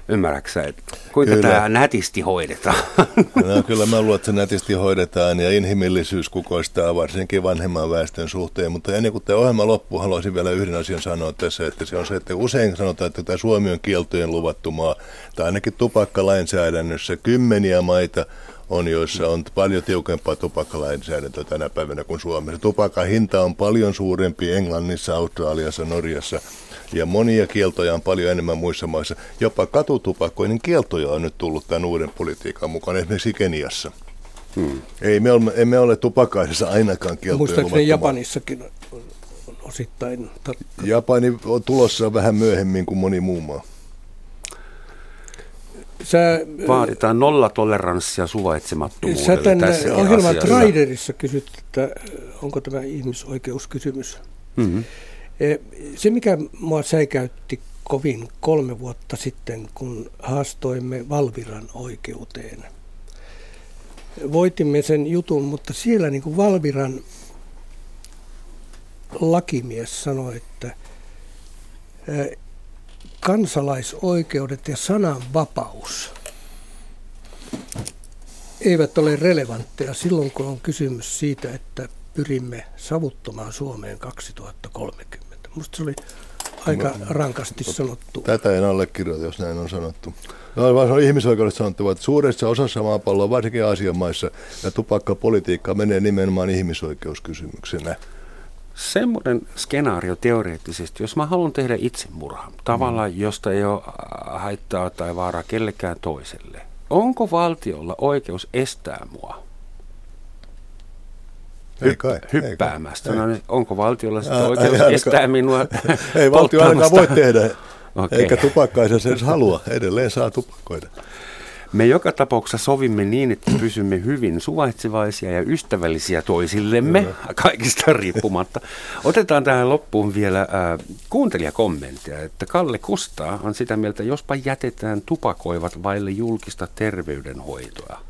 Ymmärräksä, että kuinka kyllä. tämä nätisti hoidetaan? No, kyllä mä luulen, että se nätisti hoidetaan ja inhimillisyys kukoistaa varsinkin vanhemman väestön suhteen. Mutta ennen kuin tämä ohjelma loppuu, haluaisin vielä yhden asian sanoa tässä, että se on se, että usein sanotaan, että tämä Suomi on kieltojen luvattu maa, tai ainakin tupakkalainsäädännössä kymmeniä maita on, joissa on paljon tiukempaa tupakkalainsäädäntöä tänä päivänä kuin Suomessa. Tupakan hinta on paljon suurempi Englannissa, Australiassa, Norjassa ja monia kieltoja on paljon enemmän muissa maissa. Jopa katutupakoinnin kieltoja on nyt tullut tämän uuden politiikan mukaan, esimerkiksi Keniassa. Hmm. Ei me ole, emme ole tupakaisessa ainakaan kieltoja Muistaakseni Japanissakin on osittain tarkka. Japani on tulossa vähän myöhemmin kuin moni muu maa. Sä, Vaaditaan nollatoleranssia suvaitsemattomuudelle Sä tänne tässä ohjelman Riderissa kysyt, että onko tämä ihmisoikeuskysymys. Mm-hmm. E, se, mikä mua säikäytti kovin kolme vuotta sitten, kun haastoimme Valviran oikeuteen. Voitimme sen jutun, mutta siellä niin kuin Valviran lakimies sanoi, että kansalaisoikeudet ja sananvapaus eivät ole relevantteja silloin, kun on kysymys siitä, että pyrimme savuttomaan Suomeen 2030. Minusta se oli aika rankasti sanottu. Tätä en allekirjoita, jos näin on sanottu. No, vaan se on ihmisoikeudet sanottu, että suuressa osassa maapalloa, varsinkin Aasian maissa, ja tupakkapolitiikka menee nimenomaan ihmisoikeuskysymyksenä semmoinen skenaario teoreettisesti, jos mä haluan tehdä itsemurhan, tavalla, mm. josta ei ole haittaa tai vaaraa kellekään toiselle, onko valtiolla oikeus estää mua ei kai, hyppäämästä? Ei kai. No, niin onko valtiolla sitä oikeus ei, estää minua Ei valtio ainakaan voi tehdä, okay. eikä tupakkaisen edes halua. Edelleen saa tupakoida. Me joka tapauksessa sovimme niin, että pysymme hyvin suvaitsevaisia ja ystävällisiä toisillemme, Kyllä. kaikista riippumatta. Otetaan tähän loppuun vielä äh, kuuntelijakommentteja, että Kalle Kustaa on sitä mieltä, jospa jätetään tupakoivat vaille julkista terveydenhoitoa.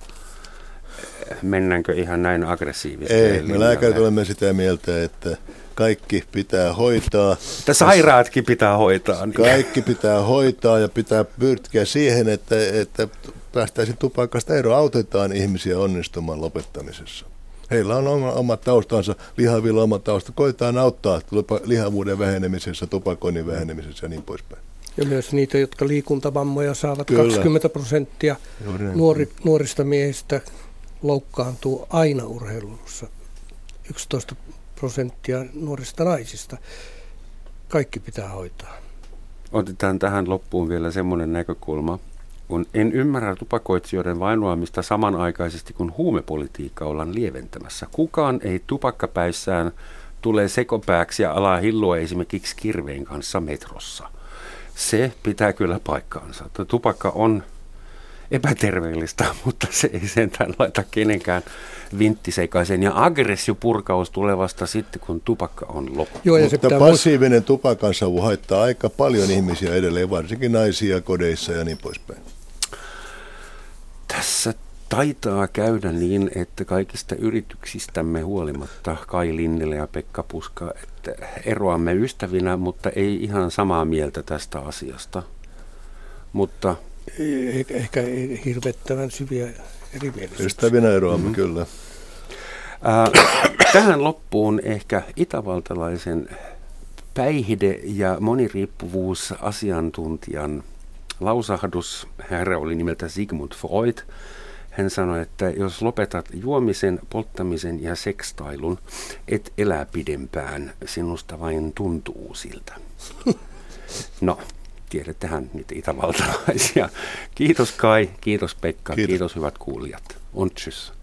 Mennäänkö ihan näin aggressiivisesti? Ei, me lääkärit olemme sitä mieltä, että kaikki pitää hoitaa. Että sairaatkin pitää hoitaa. Niin. Kaikki pitää hoitaa ja pitää pyrkiä siihen, että, että päästäisiin tupakasta eroon, autetaan ihmisiä onnistumaan lopettamisessa. Heillä on oma, omat taustansa, lihavilla omat tausta. Koitetaan auttaa lihavuuden vähenemisessä, tupakoinnin vähenemisessä ja niin poispäin. Ja myös niitä, jotka liikuntavammoja saavat Kyllä. 20 prosenttia nuori, nuorista miehistä loukkaantuu aina urheilussa. 11 prosenttia nuorista naisista. Kaikki pitää hoitaa. Otetaan tähän loppuun vielä semmoinen näkökulma, kun en ymmärrä tupakoitsijoiden vainoamista samanaikaisesti, kun huumepolitiikka ollaan lieventämässä. Kukaan ei tupakkapäissään tule sekopääksi ja alaa hillua esimerkiksi kirveen kanssa metrossa. Se pitää kyllä paikkaansa. Tupakka on epäterveellistä, mutta se ei sentään laita kenenkään vinttiseikaisen. Ja aggressiopurkaus tulevasta sitten, kun tupakka on loppu. Joo, ja mutta passiivinen tupakansavu haittaa aika paljon ihmisiä edelleen, varsinkin naisia kodeissa ja niin poispäin. Tässä taitaa käydä niin, että kaikista yrityksistämme huolimatta Kai Linnille ja Pekka Puska, että eroamme ystävinä, mutta ei ihan samaa mieltä tästä asiasta. Mutta ehkä, ehkä hirvettävän syviä erimielisyyksiä. Ystävinä eroamme mm-hmm. kyllä. Äh, tähän loppuun ehkä itävaltalaisen päihde- ja moniriippuvuusasiantuntijan lausahdus. Herra oli nimeltä Sigmund Freud. Hän sanoi, että jos lopetat juomisen, polttamisen ja sekstailun, et elää pidempään, sinusta vain tuntuu siltä. No, tiedettehän niitä itävaltalaisia. Kiitos Kai, kiitos Pekka, kiitos, kiitos hyvät kuulijat. Tschüss.